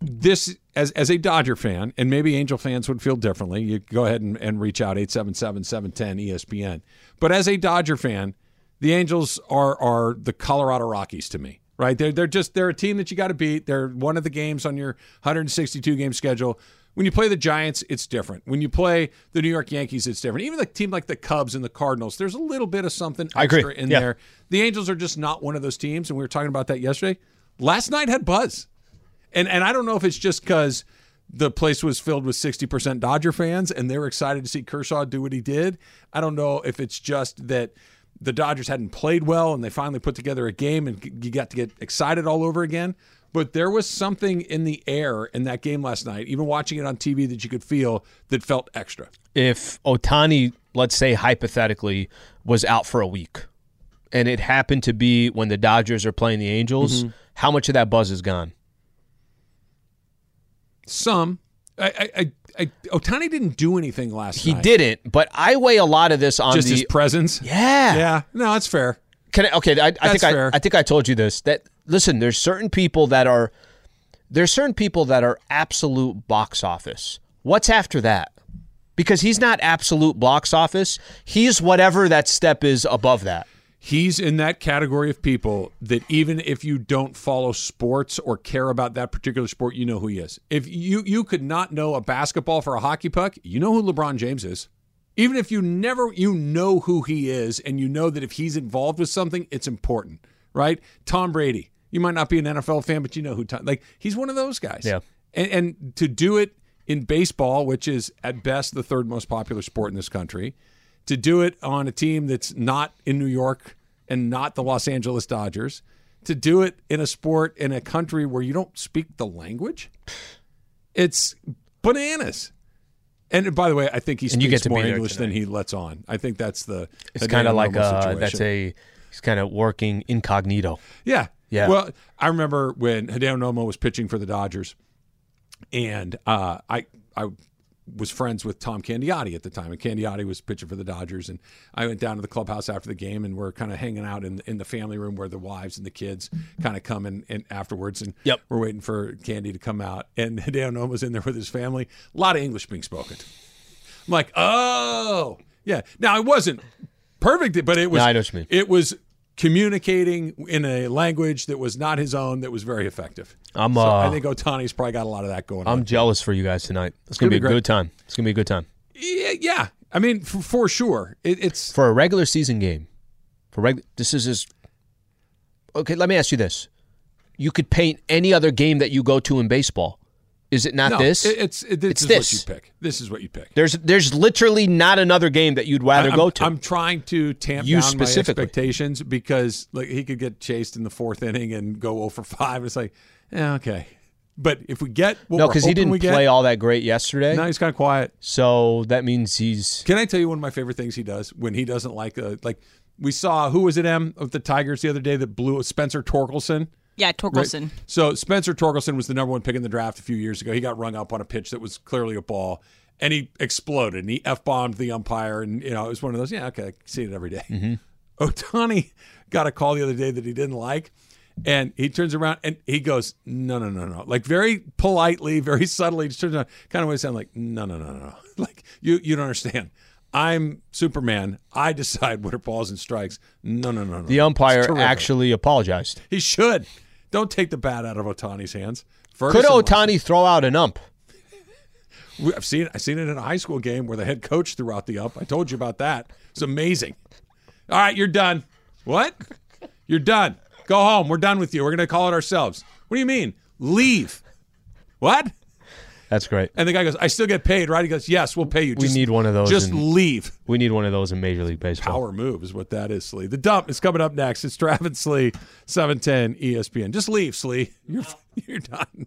This as as a Dodger fan, and maybe Angel fans would feel differently. You go ahead and, and reach out 877-710 ESPN. But as a Dodger fan, the Angels are are the Colorado Rockies to me. Right? They're they're just they're a team that you got to beat. They're one of the games on your 162 game schedule. When you play the Giants, it's different. When you play the New York Yankees, it's different. Even the team like the Cubs and the Cardinals, there's a little bit of something extra in Yeah. there. The Angels are just not one of those teams, and we were talking about that yesterday. Last night had buzz, and and I don't know if it's just because the place was filled with sixty percent Dodger fans, and they were excited to see Kershaw do what he did. I don't know if it's just that the Dodgers hadn't played well, and they finally put together a game, and you got to get excited all over again. But there was something in the air in that game last night, even watching it on TV, that you could feel that felt extra. if Ohtani, let's say hypothetically, was out for a week, and it happened to be when the Dodgers are playing the Angels, Mm-hmm. how much of that buzz is gone? Some, I, I, I, Ohtani didn't do anything last He night. didn't, but I weigh a lot of this on just the his presence. yeah. Yeah, no, that's fair. Can I, okay, I, I think I. I think I told you this. That listen, there's certain people that are there's certain people that are absolute box office. What's after that? Because he's not absolute box office. He's whatever that step is above that. He's in that category of people that even if you don't follow sports or care about that particular sport, you know who he is. If you you could not know a basketball for a hockey puck, you know who LeBron James is. Even if you never you know who he is and you know that if he's involved with something, it's important, right? Tom Brady. You might not be an NFL fan, but you know who Tom like he's one of those guys. Yeah. And and to do it in baseball, which is at best the third most popular sport in this country, to do it on a team that's not in New York and not the Los Angeles Dodgers, to do it in a sport in a country where you don't speak the language, it's bananas. And by the way, I think he speaks more English than he lets on. I think that's the. It's kind of like Romo uh, that's a he's kind of working incognito. Yeah. Yeah. Well, I remember when Hideo Nomo was pitching for the Dodgers, and uh, I I was friends with Tom Candiotti at the time, and Candiotti was pitching for the Dodgers, and I went down to the clubhouse after the game, and we're kind of hanging out in in the family room where the wives and the kids kind of come in, afterwards, and Yep. we're waiting for Candy to come out, and Hideo Nomo's in there with his family, a lot of English being spoken. I'm like, oh, yeah. Now it wasn't perfect, but it was. No, I know what you mean. It was communicating in a language that was not his own. That was very effective. I'm, So uh, I think Ohtani's probably got a lot of that going on. I'm jealous for you guys tonight. It's gonna, gonna be, be a good time. It's gonna be a good time Yeah, yeah. I mean, for, for sure. It, it's for a regular season game. For reg, this is his. Okay, let me ask you this: You could paint any other game that you go to in baseball. Is it not no, this? it's it, this It's is this. what you pick. This is what you pick. There's there's literally not another game that you'd rather I'm, go to. I'm trying to tamp You down my expectations because like he could get chased in the fourth inning and go 0 for five. It's like, yeah, okay. But if we get what no, because he didn't get, play all that great yesterday. No, he's kind of quiet. So that means he's. Can I tell you one of my favorite things he does when he doesn't like uh, like we saw who was it M of the Tigers the other day that blew Spencer Torkelson. Yeah, Right? Torkelson. So Spencer Torkelson was the number one pick in the draft a few years ago. He got rung up on a pitch that was clearly a ball, and he exploded. And he f bombed the umpire, and you know it was one of those. Yeah, okay, I see it every day. Mm-hmm. Ohtani got a call the other day that he didn't like, and he turns around and he goes, "No, no, no, no!" Like very politely, very subtly, just turns around, kind of way sound like, "No, no, no, no, no!" Like you, you don't understand. I'm Superman. I decide what are balls and strikes. No, no, no, no. The umpire actually apologized. He should. Don't take the bat out of Ohtani's hands. Could Ferguson- Otani throw out an ump? I've seen I've seen it in a high school game where the head coach threw out the ump. I told you about that. It's amazing. All right, you're done. What? You're done. Go home. We're done with you. We're going to call it ourselves. What do you mean? Leave. What? That's great. And the guy goes, I still get paid, right? He goes, Yes, we'll pay you. We need one of those. Just in- leave. We need one of those in Major League Baseball. Power move is what that is, Slee. The dump is coming up next. It's Travis Slee, 710 ESPN. Just leave, Slee. You're, you're done.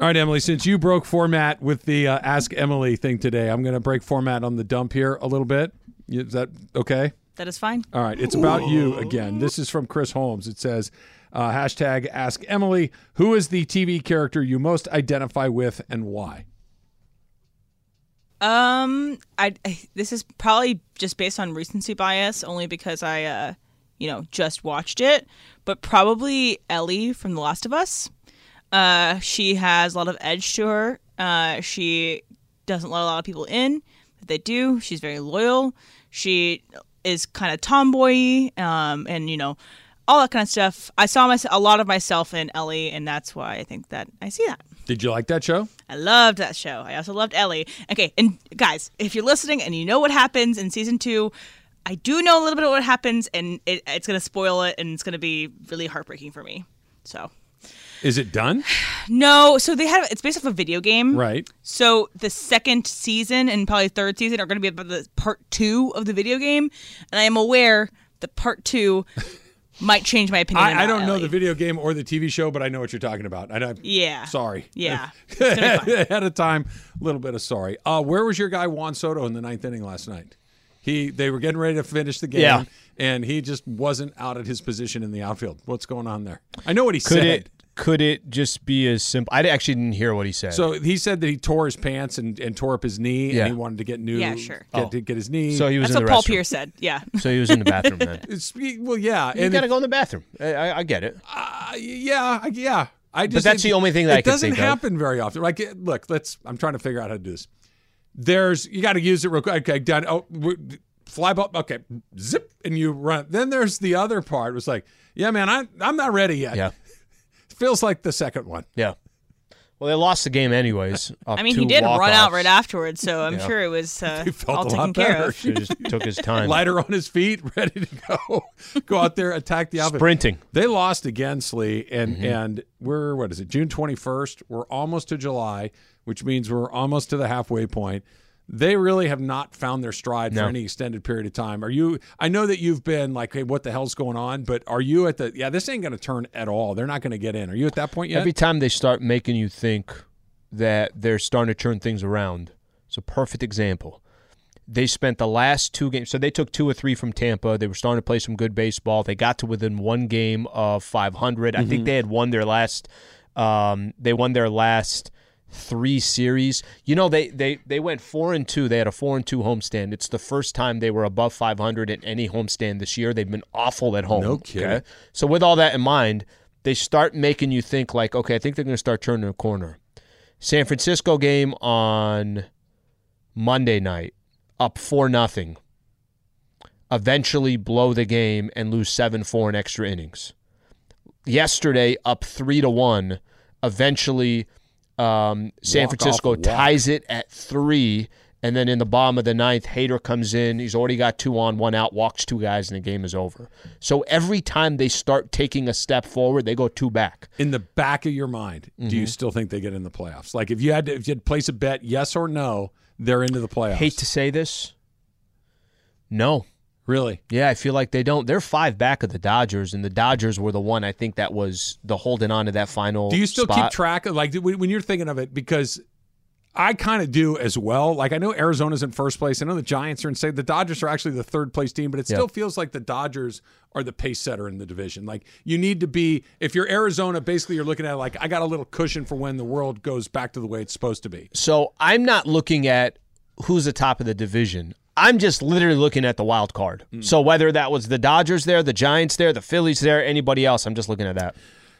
All right, Emily, since you broke format with the uh, Ask Emily thing today, I'm going to break format on the dump here a little bit. Is that okay? That is fine. All right, it's about you again. This is from Chris Holmes. It says, uh, hashtag Ask Emily, who is the TV character you most identify with and why? Um, I, I this is probably just based on recency bias, only because I, uh, you know, just watched it. But probably Ellie from The Last of Us. Uh, she has a lot of edge to her. Uh, she doesn't let a lot of people in. If they do, she's very loyal. She is kind of tomboy, um, and you know, all that kind of stuff. I saw my, a lot of myself in Ellie, and that's why I think that I see that. Did you like that show? I loved that show. I also loved Ellie. Okay, and guys, if you're listening and you know what happens in season two, I do know a little bit of what happens, and it, it's going to spoil it, and it's going to be really heartbreaking for me. So, Is it done? no. So they have it's based off a video game, Right. So the second season and probably third season are going to be about the part two of the video game, and I am aware that part two might change my opinion. I, I don't know Ellie. the video game or the TV show, but I know what you're talking about. And I'm Yeah. sorry. Yeah. It's gonna be fun. Ahead of time, a little bit of sorry. Uh, where was your guy Juan Soto in the ninth inning last night? He they were getting ready to finish the game, Yeah. and he just wasn't out at his position in the outfield. What's going on there? I know what he Could said. it could it just be as simple? I actually didn't hear what he said. So he said that he tore his pants and, and tore up his knee, Yeah. and he wanted to get new. Yeah, sure. Get, Oh. to get his knee. So he was That's in what the Paul. Pierce said. Yeah. So he was in the bathroom then. It's, well, yeah, You and gotta if- go in the bathroom. I, I, I get it. Uh, yeah, yeah. I just, But that's it- the only thing that it I doesn't think of. happen very often. Like, look, let's. I'm trying to figure out how to do this. There's you got to use it real quick. Okay, done. Oh, fly ball. Okay, zip, and you run. Then there's the other part. It was like, yeah, man, I I'm not ready yet. Yeah. Feels like the second one. Yeah. Well, they lost the game anyways. I mean, he did run out right afterwards, so I'm Yeah. sure it was uh, He felt all a taken lot care better. of. Should've just took his time. Lighter on his feet, ready to go, go out there, attack the outfit. Sprinting. They lost again, Slee, and Mm-hmm. and we're what is it? June twenty first. We're almost to July, which means we're almost to the halfway point. They really have not found their stride for any extended period of time. Are you? I know that you've been like, hey, what the hell's going on? But are you at the? Yeah, this ain't going to turn at all. They're not going to get in. Are you at that point yet? Every time they start making you think that they're starting to turn things around, it's a perfect example. They spent the last two games, so they took two or three from Tampa. They were starting to play some good baseball. They got to within one game of 500. I think Mhm. they had won their last. Um, they won their last three series. You know, they they they went four and two. They had a four and two homestand. It's the first time they were above 500 in any homestand this year. They've been awful at home. No kidding. So with all that in mind, they start making you think like, okay, I think they're going to start turning a corner. San Francisco game on Monday night, up four nothing. Eventually blow the game and lose seven four in extra innings. Yesterday, up three to one. Eventually, um, San Walk-off Francisco ties it at three, and then in the bottom of the ninth, Hader comes in. He's already got two on, one out, walks two guys, and the game is over. So every time they start taking a step forward, they go two back. in the back of your mind, do you Mhm. still think they get in the playoffs? Like if you had to, if you had to place a bet, yes or no, they're into the playoffs. Hate to say this. No. Really? Yeah, I feel like they don't. They're five back of the Dodgers, and the Dodgers were the one I think that was the holding on to that final. Do you still spot. keep track of like when you're thinking of it? Because I kind of do as well. Like I know Arizona's in first place. I know the Giants are in second. The Dodgers are actually the third place team, but it Yeah. still feels like the Dodgers are the pace setter in the division. Like you need to be if you're Arizona, basically you're looking at it like I got a little cushion for when the world goes back to the way it's supposed to be. So I'm not looking at who's the top of the division. I'm just literally looking at the wild card. Hmm. So whether that was the Dodgers there, the Giants there, the Phillies there, anybody else, I'm just looking at that.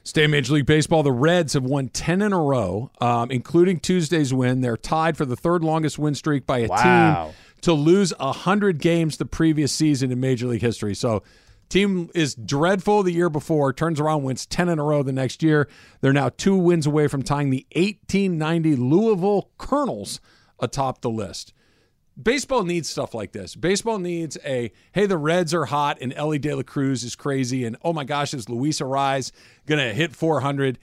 Stay in Major League Baseball. The Reds have won 10 in a row, um, including Tuesday's win. They're tied for the third longest win streak by a Wow. team to lose 100 games the previous season in Major League history. So, team is dreadful the year before, turns around, wins 10 in a row the next year. They're now two wins away from tying the 1890 Louisville Colonels atop the list. Baseball needs stuff like this. Baseball needs a hey, the Reds are hot and Elly De La Cruz is crazy, and oh my gosh, is Luis Arraez gonna hit 400?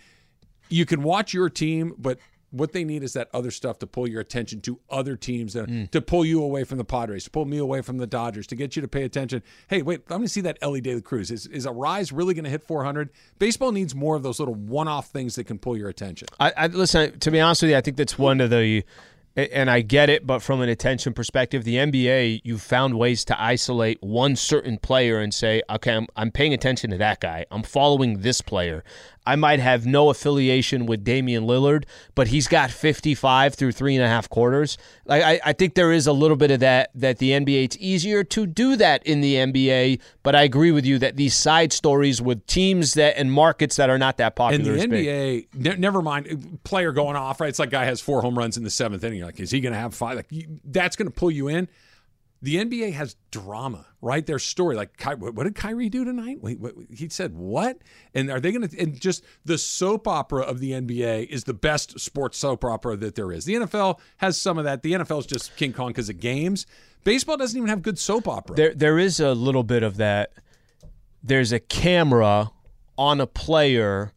You can watch your team, but what they need is that other stuff to pull your attention to other teams, that, mm. to pull you away from the Padres, to pull me away from the Dodgers, to get you to pay attention. Hey, wait, I'm going to see that Elly De La Cruz. Is is Arise really going to hit 400? Baseball needs more of those little one-off things that can pull your attention. I, I listen. To be honest with you, I think that's one of the, and I get it, but from an attention perspective, the NBA, you've found ways to isolate one certain player and say, okay, I'm, I'm paying attention to that guy. I'm following this player. I might have no affiliation with Damian Lillard, but he's got 55 through three and a half quarters. Like I, I think there is a little bit of that. That the NBA, it's easier to do that in the NBA. But I agree with you that these side stories with teams that and markets that are not that popular. And is the. NBA, ne- never mind player going off, right? It's like guy has four home runs in the seventh inning. You're like, is he going to have five? Like you, that's going to pull you in. The NBA has drama, right? Their story, like Ky- what what did Kyrie do tonight? Wait, what, he said what? And are they going to? And just the soap opera of the NBA is the best sports soap opera that there is. The NFL has some of that. The NFL is just King Kong because of games. Baseball doesn't even have good soap opera. There, there is a little bit of that. There's a camera on a player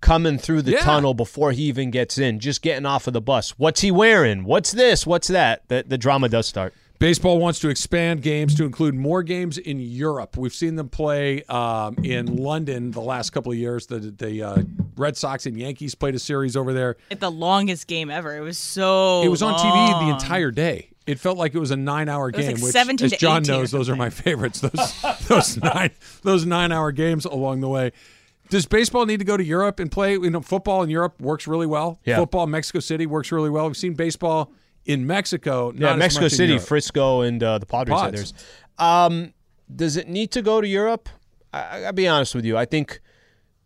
coming through the Yeah. tunnel before he even gets in, just getting off of the bus. What's he wearing? What's this? What's that? The, the drama does start. Baseball wants to expand games to include more games in Europe. We've seen them play um, in London the last couple of years. The the uh, Red Sox and Yankees played a series over there. Like the longest game ever. It was so. it was on TV the entire day. It felt like it was a nine-hour game, like which, as to John knows, those are my favorites. Those those nine those nine-hour games along the way. Does baseball need to go to Europe and play? You know, football in Europe works really well. Yeah. Football in Mexico City works really well. We've seen baseball in Mexico. Not Yeah, as Mexico much City, Europe. Frisco, and uh, the Padres had Pods. theirs. Um, does it need to go to Europe? I, I'll be honest with you. I think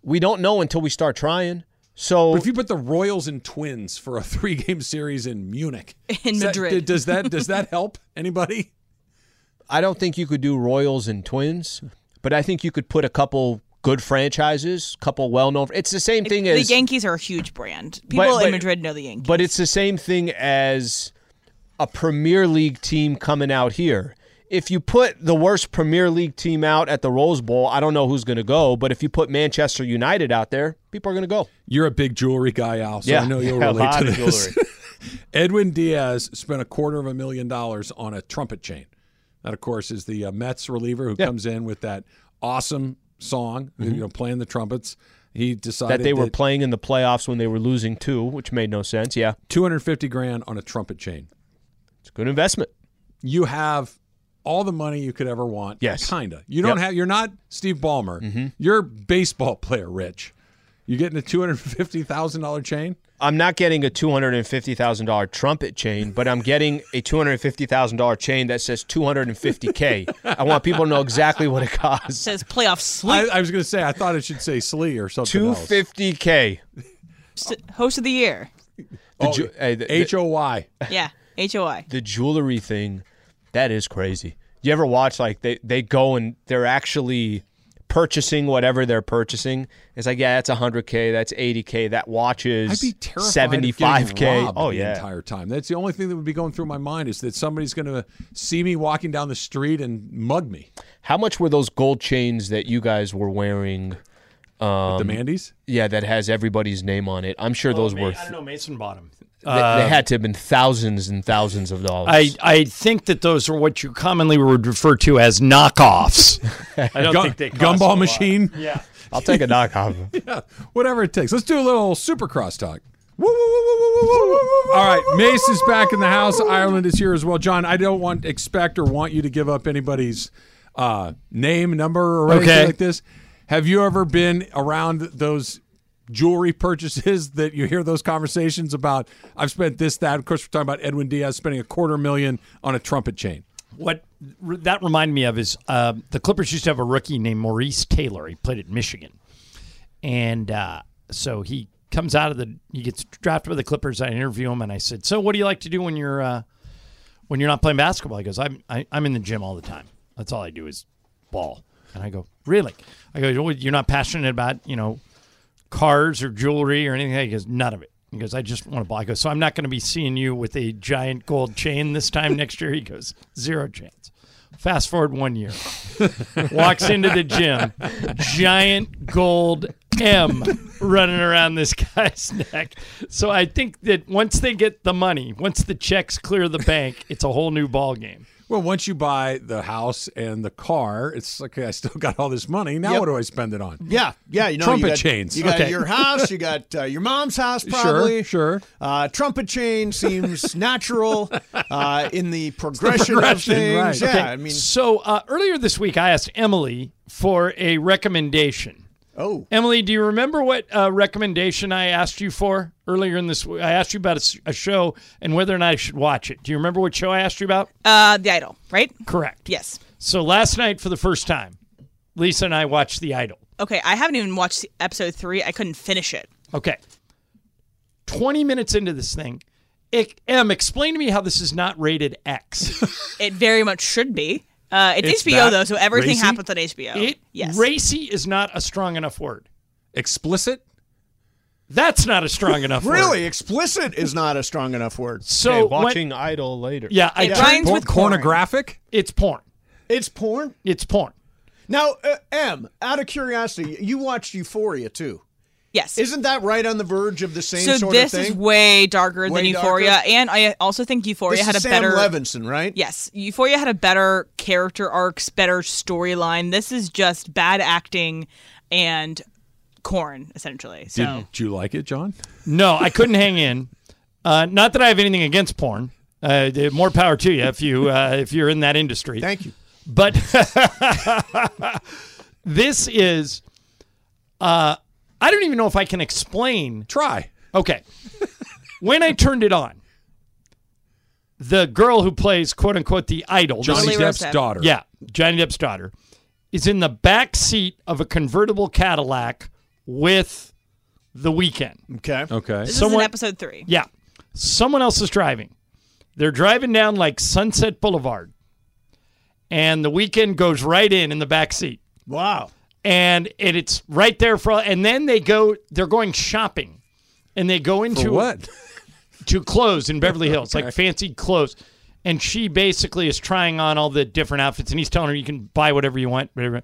we don't know until we start trying. So But if you put the Royals and Twins for a three-game series in Munich, In does that- Madrid. does that does that help anybody? I don't think you could do Royals and Twins, but I think you could put a couple good franchises, couple well known. It's the same thing the as the Yankees are a huge brand. People in Madrid know the Yankees. But it's the same thing as a Premier League team coming out here. If you put the worst Premier League team out at the Rose Bowl, I don't know who's going to go. But if you put Manchester United out there, people are going to go. You're a big jewelry guy, Al, so Yeah. I know you'll A relate lot to of this. jewelry. Edwin Diaz spent a quarter of a million dollars on a trumpet chain. That, of course, is the uh, Mets reliever who comes in with that awesome song, you know, playing the trumpets. He decided Mm-hmm. that they were playing in the playoffs when they were losing two, which made no sense. Yeah, 250 grand on a trumpet chain. It's a good investment. You have all the money you could ever want. Yes. Kinda. You don't Yep. have you're not Steve Ballmer. Mm-hmm. You're baseball player, Rich. You're getting a two hundred fifty thousand dollar chain? I'm not getting a two hundred and fifty thousand dollar trumpet chain, but I'm getting a two hundred and fifty thousand dollar chain that says two hundred and fifty k. I want people to know exactly what it It costs. says playoff I, sleep. I was going to say I thought it should say Slee or something Two else. fifty k. Host of the year. Oh, ju- uh, hey, the- H O Y. Yeah. HOI. The jewelry thing, that is crazy. You ever watch like they they go and they're actually purchasing whatever they're purchasing? It's like yeah, that's hundred k, that's eighty k. That watch is I'd be terrified seventy of getting five k. robbed Oh the yeah. entire time. That's the only thing that would be going through my mind is that somebody's going to see me walking down the street and mug me. How much were those gold chains that you guys were wearing? Um, the Mandy's? Yeah, that has everybody's name on it. I'm sure those Ma- were. I don't know. Mason bought them. They, they had to have been thousands and thousands of dollars. I, I think that those are what you commonly would refer to as knockoffs. I don't Gun- think they cost gumball a lot. machine? Yeah. I'll take a knockoff. yeah, whatever it takes. Let's do a little supercross talk. Woo, woo, woo, woo, woo, woo, woo, woo. All right, Mace is back in the house. Ireland is here as well. John, I don't want expect or want you to give up anybody's uh, name, number, or anything Okay. like this. Have you ever been around those jewelry purchases that you hear those conversations about? I've spent this, that. Of course, we're talking about Edwin Diaz spending a quarter million on a trumpet chain. What that reminded me of is uh, the Clippers used to have a rookie named Maurice Taylor. He played at Michigan, and uh, so he comes out of the he gets drafted by the Clippers. I interview him, and I said, "So, what do you like to do when you're uh, when you're not playing basketball?" He goes, "I'm I, I'm in the gym all the time. That's all I do is ball." And I go, "Really?" I go, "Oh, "You're not passionate about you know cars or jewelry or anything?" He goes, "None of it." He goes, "I just want to buy. I go, "So I'm not going to be seeing you with a giant gold chain this time next year?" He goes, zero chance." Fast forward one year, walks into the gym, giant gold M running around this guy's neck. So I think that once they get the money, once the checks clear the bank, it's a whole new ball game. Well, once you buy the house and the car, it's like okay, I still got all this money. Now Yep. what do I spend it on? Yeah, yeah, you know, trumpet you got, chains. You got Okay. your house, you got uh, your mom's house, probably. Sure, sure. Uh, trumpet chain seems natural uh, in the progression, progression, of things. right. Yeah, Okay, I mean, so uh, earlier this week, I asked Emily for a recommendation. Oh, Emily, do you remember what uh, recommendation I asked you for earlier in this? I asked you about a show and whether or not I should watch it. Do you remember what show I asked you about? Uh, The Idol, right? Correct. Yes. So last night, for the first time, Lisa and I watched The Idol. Okay, I haven't even watched episode three. I couldn't finish it. Okay. 20 minutes into this thing, it, Em, explain to me how this is not rated X. It very much should be. Uh, it's, It's HBO though, so everything racy? happens on HBO. It, yes. Racy is not a strong enough word. Explicit? That's not a strong enough word. really, explicit is not a strong enough word. So Okay, when- watching Idol later. Yeah, I It turned- rhymes with corn. Pornographic? It's porn. It's porn. It's porn. Now, uh, M, out of curiosity, you watched Euphoria too. Yes. Isn't that right on the verge of the same so sort this of thing? is way darker Way than Euphoria, darker? and I also think Euphoria This had a is Sam better. Levinson, right? Yes, Euphoria had a better character arcs, better storyline. This is just bad acting and corn, essentially. So Did, did you like it, John? No, I couldn't hang in. Uh, not that I have anything against porn. Uh, more power to you if you uh, if you're in that industry. Thank you. But this is. Uh, I don't even know if I can explain. Try. Okay. when I turned it on, the girl who plays quote unquote the idol, Johnny Lily Depp's Depp. daughter. yeah, Johnny Depp's daughter, is in the back seat of a convertible Cadillac with the Weeknd. Okay. Okay. this Someone- is in episode three. Yeah. Someone else is driving. They're driving down like Sunset Boulevard. And the Weeknd goes right in in the back seat. Wow. And it, it's right there for. And then they go. They're going shopping, and they go into what? to clothes in Beverly Hills, Okay. like fancy clothes. And she basically is trying on all the different outfits, and he's telling her you can buy whatever you want. Whatever.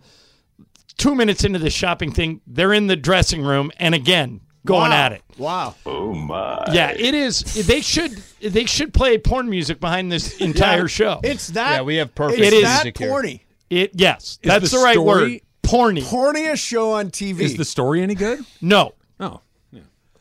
Two minutes into the shopping thing, they're in the dressing room, and again going Wow. at it. Wow. Oh my. Yeah, it is. They should. They should play porn music behind this entire Yeah, show. It's that. Yeah, we have perfect It's It is- that music here. porny. It yes, Is that's the the, right story- word. Porny. Porniest show on TV. Is the story any good? No. Oh.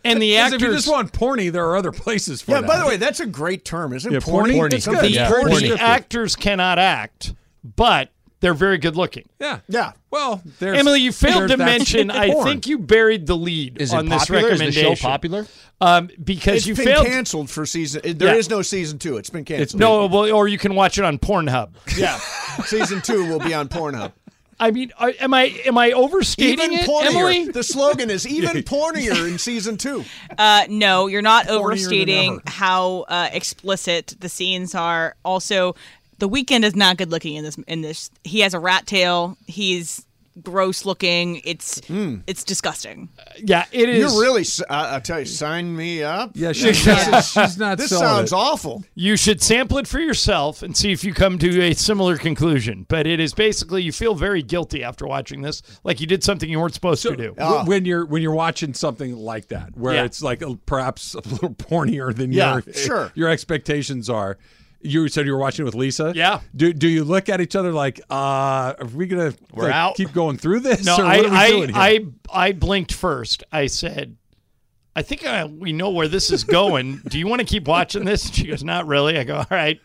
And the actors. If you just want porny, there are other places for yeah, that. by the way, that's a great term, isn't Yeah, it? Porny. porny. It's good. the, Yeah, Porny. the actors cannot act, but they're very good looking. yeah. Yeah. Well, there's Emily, you failed to mention. I think you buried the lead Is it on this popular? Is the recommendation. show popular? Um, because It's you been failed. canceled for season. There is Yeah. no season two. It's been canceled. It's, no, well, or you can watch it on Pornhub. Yeah. season two will be on Pornhub. I mean, are, am I am I overstating Even it, pornier. Emily? The slogan is even pornier in season two. Uh, no, you're not than overstating how uh, explicit the scenes are. Also, the Weeknd is not good looking in this. In this, he has a rat tail. He's gross looking. It's hmm. it's disgusting. Yeah, it is. You're really. s- I, I tell you, sign me up. Yeah, she's Yeah. not, she's not This selling sounds it. awful. You should sample it for yourself and see if you come to a similar conclusion. But it is basically you feel very guilty after watching this, like you did something you weren't supposed to do. Wh- ah. When you're when you're watching something like that, where Yeah. it's like a, perhaps a little pornier than Yeah, your sure. your expectations are. You said you were watching it with Lisa. Yeah. Do do you look at each other like, uh, are we gonna We're like, out? keep going through this? No, I I, doing here? I I blinked first. I said, I think I, we know where this is going. do you want to keep watching this? She goes, Not really. I go, All right.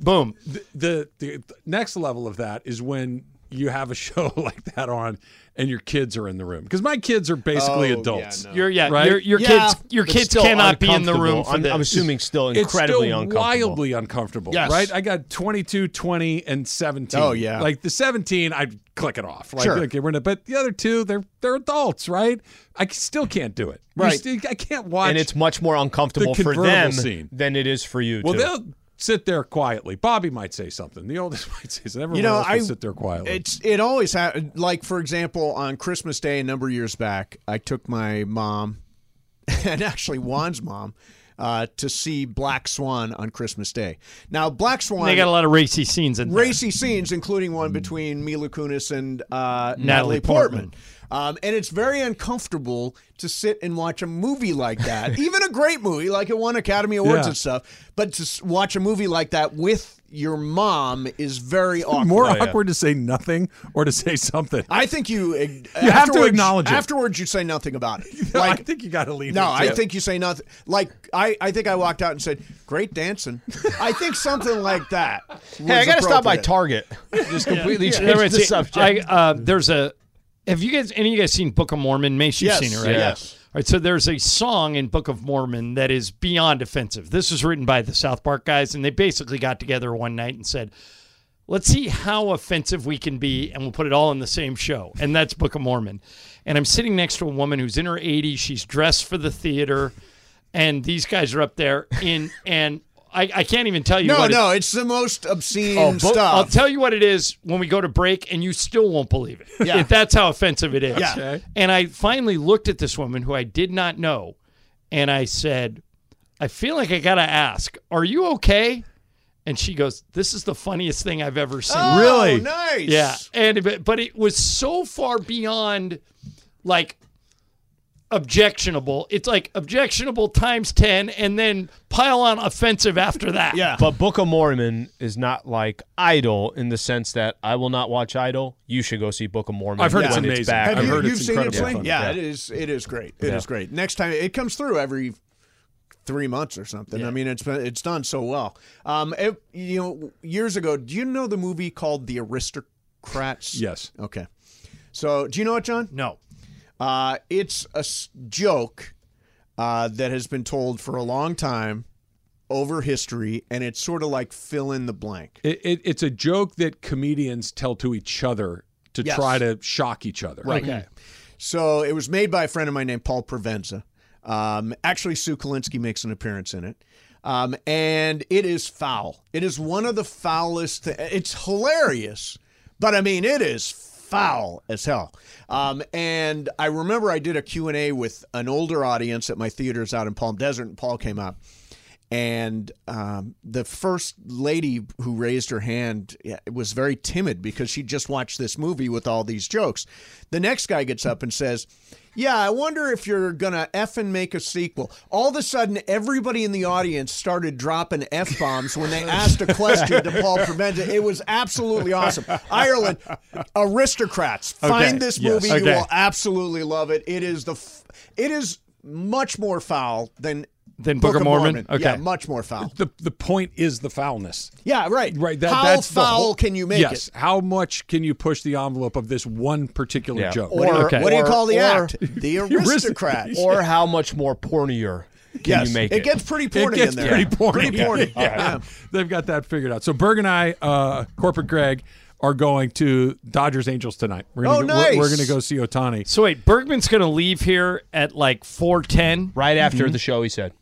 Boom. the, the the next level of that is when you have a show like that on and your kids are in the room because my kids are basically Oh, yeah, adults. no. Your yeah, Right? your your Yeah, kids your kids cannot be in the room for I'm, this. I'm assuming still It's incredibly still uncomfortable. wildly uncomfortable. Yes. Right? I got 22, 20, and 17. Oh, yeah. Like the 17, I'd click it off. Like, Sure. okay, we're gonna, but the other two, they're they're adults, right? I still can't do it. Right. still- I can't watch. and it's much more uncomfortable for them scene. than it is for you. well, too. they'll sit there quietly. Bobby might say something. The oldest might say something. Everyone You know, else I sit there quietly. It's it always ha- like for example on Christmas Day a number of years back, I took my mom and actually Juan's mom uh, to see Black Swan on Christmas Day. Now Black Swan they got a lot of racy scenes in there. racy scenes, including one between Mila Kunis and uh, Natalie, Natalie Portman. Portman. Um, and it's very uncomfortable to sit and watch a movie like that, even a great movie like it won Academy Awards Yeah. and stuff. But to watch a movie like that with your mom is very awkward. more Oh, yeah. awkward to say nothing or to say something. I think you you have to acknowledge it. Afterwards, you say nothing about it. Like, I think you got to leave. No, it I too. think you say nothing. Like I, I think I walked out and said, "Great dancing." I think something like that. hey, I got to stop by. Target. Just completely Yeah, change right, the see, subject. I, uh, there's a. Have you guys any of you guys seen Book of Mormon? Mace, you've Yes, seen it, right? yes. All right. So there's a song in Book of Mormon that is beyond offensive. This was written by the South Park guys, and they basically got together one night and said, "Let's see how offensive we can be, and we'll put it all in the same show." And that's Book of Mormon. And I'm sitting next to a woman who's in her 80s. She's dressed for the theater, and these guys are up there in and. I, I can't even tell you. No, what no, it's the most obscene Oh, bo- stuff. I'll tell you what it is when we go to break, and you still won't believe it. Yeah. If that's how offensive it is. Yeah. Okay. And I finally looked at this woman who I did not know, and I said, I feel like I got to ask, are you okay? And she goes, This is the funniest thing I've ever seen. Oh, Really? nice. Yeah. And but- but it was so far beyond like objectionable. It's like objectionable times 10 and then pile on offensive after that. Yeah. But Book of Mormon is not like Idol in the sense that I will not watch Idol. You should go see Book of Mormon. I've heard when it's it's amazing. back. Have I've you, heard you've it's seen it, incredibly Yeah, Yeah. it is. It is great. It is Yeah. great. Next time it comes through every three months or something. I mean, it's been, it's done so well. Um, it- you know, years ago, do you know the movie called The Aristocrats? Yes. Okay. So, do you know it, John? No. Uh, it's a s- joke uh, that has been told for a long time over history, and it's sort of like fill in the blank. It, it, it's a joke that comedians tell to each other to Yes. try to shock each other. Right. Okay. So it was made by a friend of mine named Paul Provenza. Um, actually, Sue Kalinsky makes an appearance in it. Um, and it is foul. It is one of the foulest. Th- it's hilarious, but I mean, it is foul as hell. Um, and I remember I did a Q&A with an older audience at my theaters out in Palm Desert, and Paul came out. And um, the first lady who raised her hand was very timid because she just watched this movie with all these jokes. The next guy gets up and says, yeah, I wonder if you're gonna effing make a sequel. All of a sudden, everybody in the audience started dropping f bombs when they asked a question to Paul Provenza. It was absolutely awesome. Ireland, aristocrats, find this yes. movie. You will absolutely love it. It is the, f- it is much more foul than Than Book of Mormon? Okay. Yeah, much more foul. The the point is the foulness. Yeah, right. Right. That, How that's the foul whole- can you make it? yes. it? How much can you push the envelope of this one particular Yeah. joke? What, do you, Okay. what do you call the or- act? The aristocrat. Or how much more pornier can yes, you make it it? gets pretty porny It porny gets in there. pretty porny. Pretty porny. Yeah. Yeah. They've got that figured out. So Berg and I, uh, corporate Greg, are going to Dodgers Angels tonight. We're gonna Oh, go, nice. We're, we're going to go see Ohtani. So wait, Bergman's going to leave here at like four ten. right after Mm-hmm. the show, he said.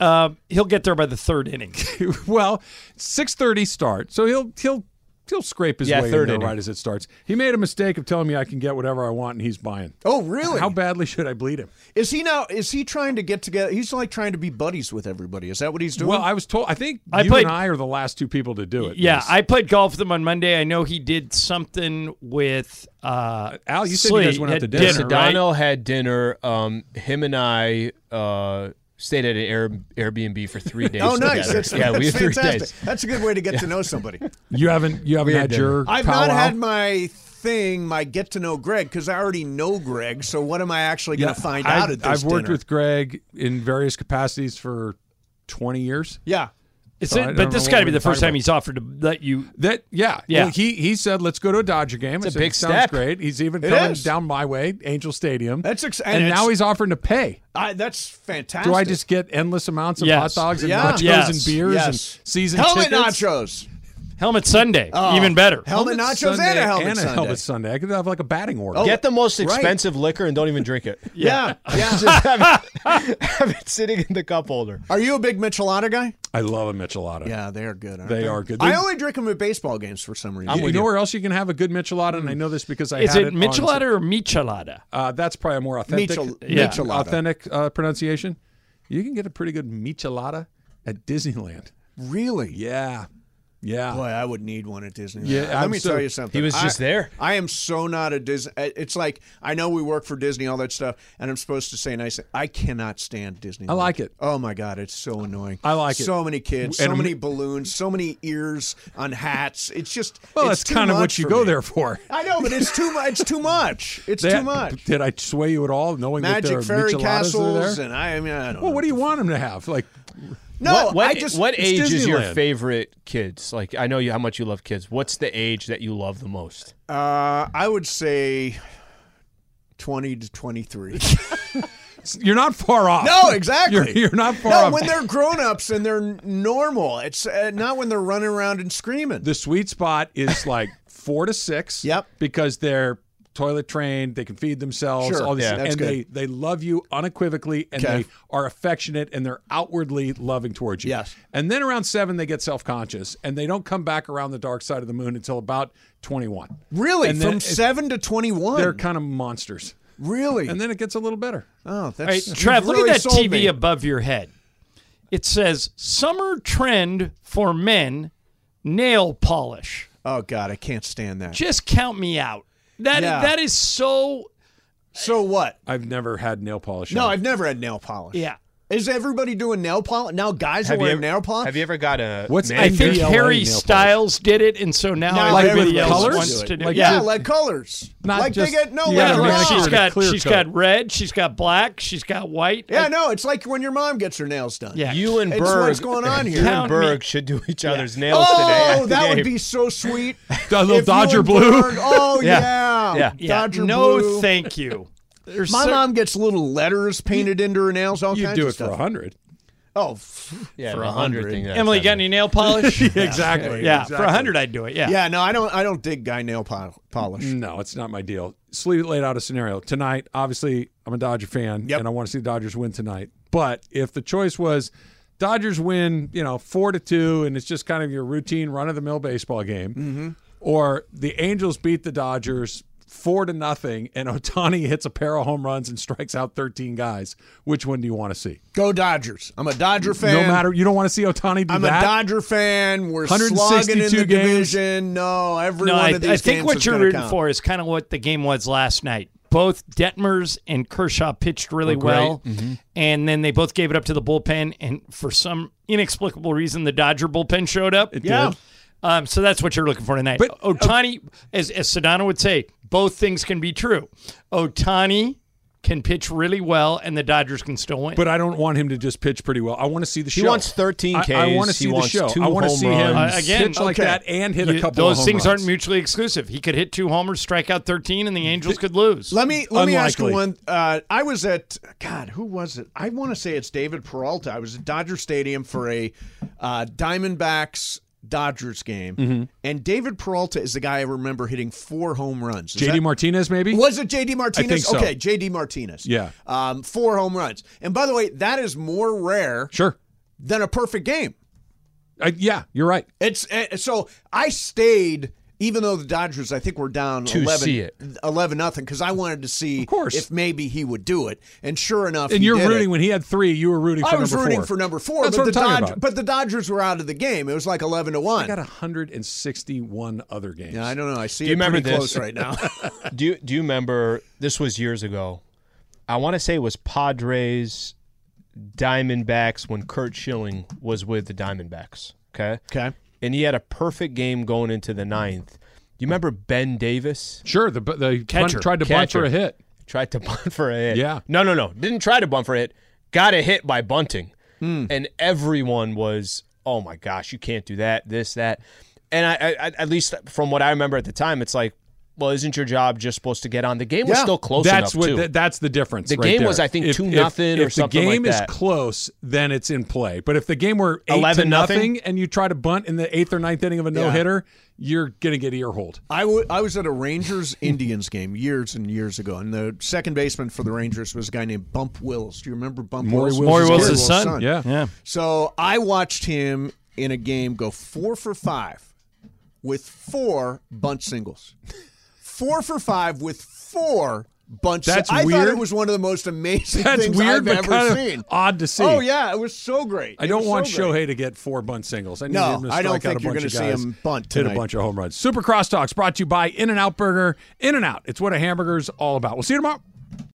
Yep. Uh, he'll get there by the third inning. well, six thirty start, so he'll he'll he'll scrape his Yeah, way third in there inning. right as it starts. He made a mistake of telling me I can get whatever I want, and he's buying. Oh, really? How badly should I bleed him? Is he now? Is he trying to get together? He's like trying to be buddies with everybody. Is that what he's doing? Well, I was told. I think I you played- and I are the last two people to do it. Yeah, Yes. I played golf with him on Monday. I know he did something with uh, Al, you said you guys Slee went out to at dinner, right? Sedano had dinner. Um, him and I uh, stayed at an Air, Airbnb for three days. oh, nice. together. That's, yeah, we had three fantastic. days. That's a good way to get to know somebody. you haven't you haven't had had your I've not powwow? had my thing, my get to know Greg, because I already know Greg. So what am I actually going to find I've, out at this I've worked dinner? with Greg in various capacities for twenty years. Yeah. It's So it, don't but this know got to be the first talking time he's offered to let you. That yeah Yeah. Well, he he said let's go to a Dodger game. It's I a said, big Sounds step. great. He's even It coming is. down my way, Angel Stadium. That's ex- and, and now he's offering to pay. I, that's fantastic. Do I just get endless amounts of Yes. hot dogs and Yeah. nachos Yes. and beers Yes. and season helmet tickets? nachos? Helmet Sunday, Oh, even better. Helmet nachos Sunday and a helmet and a Sunday. helmet Sunday. I could have like a batting order. Oh, Get the most right. expensive liquor and don't even drink it. Yeah. Yeah. Just have it, have it sitting in the cup holder. Are you a big Michelada guy? I love a Michelada. Yeah, they are good. aren't They are good. I only drink them at baseball games for some reason. You, you know where else you can have a good Michelada? And I know this because I Is had it it on- Michelada or Michelada? Uh, that's probably a more authentic, Michel- Yeah. Michelada. authentic uh, pronunciation. You can get a pretty good Michelada at Disneyland. Really? Yeah, yeah. Boy, I would need one at Disneyland. Yeah, Let I'm me so- tell you something. He was I- just there. I am so not a Disney. It's like I know we work for Disney, all that stuff, and I'm supposed to say nice. I cannot stand Disney. I like it. Oh my god, it's so annoying. I like it. So many kids, And so I'm- many balloons, so many ears on hats. It's just. Well, it's that's kind of what you go me. there for. I know, but it's too much. It's too much. It's They- too much. Did I sway you at all, knowing that there Magic are fairy castles, are there? and I, I mean, I don't Well, know. what do you want them to have? Like, No, what, what, I just what age is your favorite kids? Like I know you how much you love kids. What's the age that you love the most? Uh, I would say twenty to twenty-three. you're not far off. No, exactly. You're, you're not far no, off. when they're grown-ups and they're normal. It's uh, not when they're running around and screaming. the sweet spot is like four to six. Yep. Because they're toilet trained, they can feed themselves, Sure. all this, Yeah, and good. they they love you unequivocally, and Okay. they are affectionate, and they're outwardly loving towards you. Yes. And then around seven, they get self conscious, and they don't come back around the dark side of the moon until about twenty one. really, And from seven to twenty-one. They're kind of monsters, really. and then it gets a little better. oh, that's All right, you've Trev, look at that sold TV me. above your head. It says summer trend for men nail polish. Oh God, I can't stand that. Just count me out. That Yeah. that is so So what? I've never had nail polish. No, on. I've never had nail polish. yeah. Is everybody doing nail polish now? Guys are Have you wearing ever, nail polish. have you ever got a What's- man- I think Harry. Styles did it, and so now, Now everybody everybody else colors? wants to do Like it. yeah, like colors. Not like just- they get no. you like gotta your make mom. she's to got clear she's coat. got red, she's got black, she's got white. Yeah, no, it's like when your mom gets her nails done. Yeah. You and It's Berg. what's going on here. You and Berg should do each other's nails oh, today. Oh, that would be so sweet. A little Dodger blue. Oh Yeah. yeah, Yeah. Yeah, Dodger no, thank you. There's My cer- mom gets little letters painted into her nails. All You kinds do of it for stuff. a hundred. Oh, f- yeah, for the a hundred hundred. thing. that's Emily, got any nail polish? Exactly. Yeah, for a hundred, I'd do it. Yeah. yeah. No, I don't. I don't dig guy nail pol- polish. No, it's not my deal. Sleeve it laid out a scenario tonight. Obviously, I'm a Dodger fan, Yep. and I want to see the Dodgers win tonight. But if the choice was Dodgers win, you know, four to two, and it's just kind of your routine run of the mill baseball game, Mm-hmm. or the Angels beat the Dodgers four to nothing, and Ohtani hits a pair of home runs and strikes out 13 guys, which one do you want to see? Go Dodgers. I'm a Dodger fan. No matter, you don't want to see Ohtani do I'm that. a Dodger fan. We're 162 slugging in the games. division. No, every no, one I, of these I think games what is you're rooting count. for is kind of what the game was last night. Both Detmers and Kershaw pitched really Were great. well, Mhm. and then they both gave it up to the bullpen. And for some inexplicable reason, the Dodger bullpen showed up. It Yeah. did. Um, so that's what you're looking for tonight. But- Ohtani, as, as Sedano would say, both things can be true. Ohtani can pitch really well, and the Dodgers can still win. But I don't want him to just pitch pretty well. I want to see the He show. He wants 13 I, I want to see He the show. two I want to see him. Uh, again, pitch like okay. that and hit a couple. those of home things aren't mutually exclusive. He could hit two homers, strike out 13, and the Angels could lose. Let me let me ask you one. Uh, I was at God. Who was it? I want to say it's David Peralta. I was at Dodger Stadium for a uh, Diamondbacks Dodgers game, Mhm. and David Peralta is the guy I remember hitting four home runs. Is JD that- Martinez, maybe. Was it JD Martinez? so. Okay, JD Martinez. Yeah. Um, four home runs. And by the way, that is more rare Sure. than a perfect game. I, yeah, you're right. It's uh, so I stayed even though the Dodgers I think were down To 11 see it. 11 nothing cuz I wanted to see course. if maybe he would do it. And sure enough And he you're did rooting it. when he had three. You were rooting for I was rooting four. for number 4 That's but what the I'm talking Dodgers about. but the Dodgers were out of the game. It was like 11 to 1. I got 161 other games. yeah, I don't know. I see Do you it remember pretty this? close right now. do you do you remember this was years ago? I want to say it was Padres Diamondbacks when Curt Schilling was with the Diamondbacks. Okay. Okay. And he had a perfect game going into the ninth. You remember Ben Davis? Sure, the the Catcher. tried to bunt for a hit. Tried to bunt for a hit. Yeah. No, no, no. Didn't try to bunt for a hit. Got a hit by bunting. Hmm. And everyone was, oh my gosh, you can't do that, this, that. And I, I- at least from what I remember at the time, it's like, well, isn't your job just supposed to get on? The game was Yeah. still close That's enough what too. th- that's the difference. The right game there. was, I think, If- 2 if- nothing or something. if something the like game is that. close, then it's in play. But if the game were eight 11 to nothing? nothing, and you try to bunt in the eighth or ninth inning of a no hitter, you're gonna get ear hold. I wa- I was at a Rangers Indians game years and years ago, and the second baseman for the Rangers was a guy named Bump Wills. Do you remember Bump Maury Wills? Wills' Maury Wills' Gary son. Yeah. Yeah. So I watched him in a game go four for five with four bunt singles. Four for five with four bunt That's I thought it was one of the most amazing That's things weird, I've but ever kind seen. odd to see. Oh yeah, it was so great. I It don't want so. Shohei to get four bunt singles. I need No, him to I don't think a you're bunch gonna of see him bunt hit a bunch of home runs. Super Crosstalks brought to you by In and Out Burger. In and Out, it's what a hamburger's all about. We'll see you tomorrow.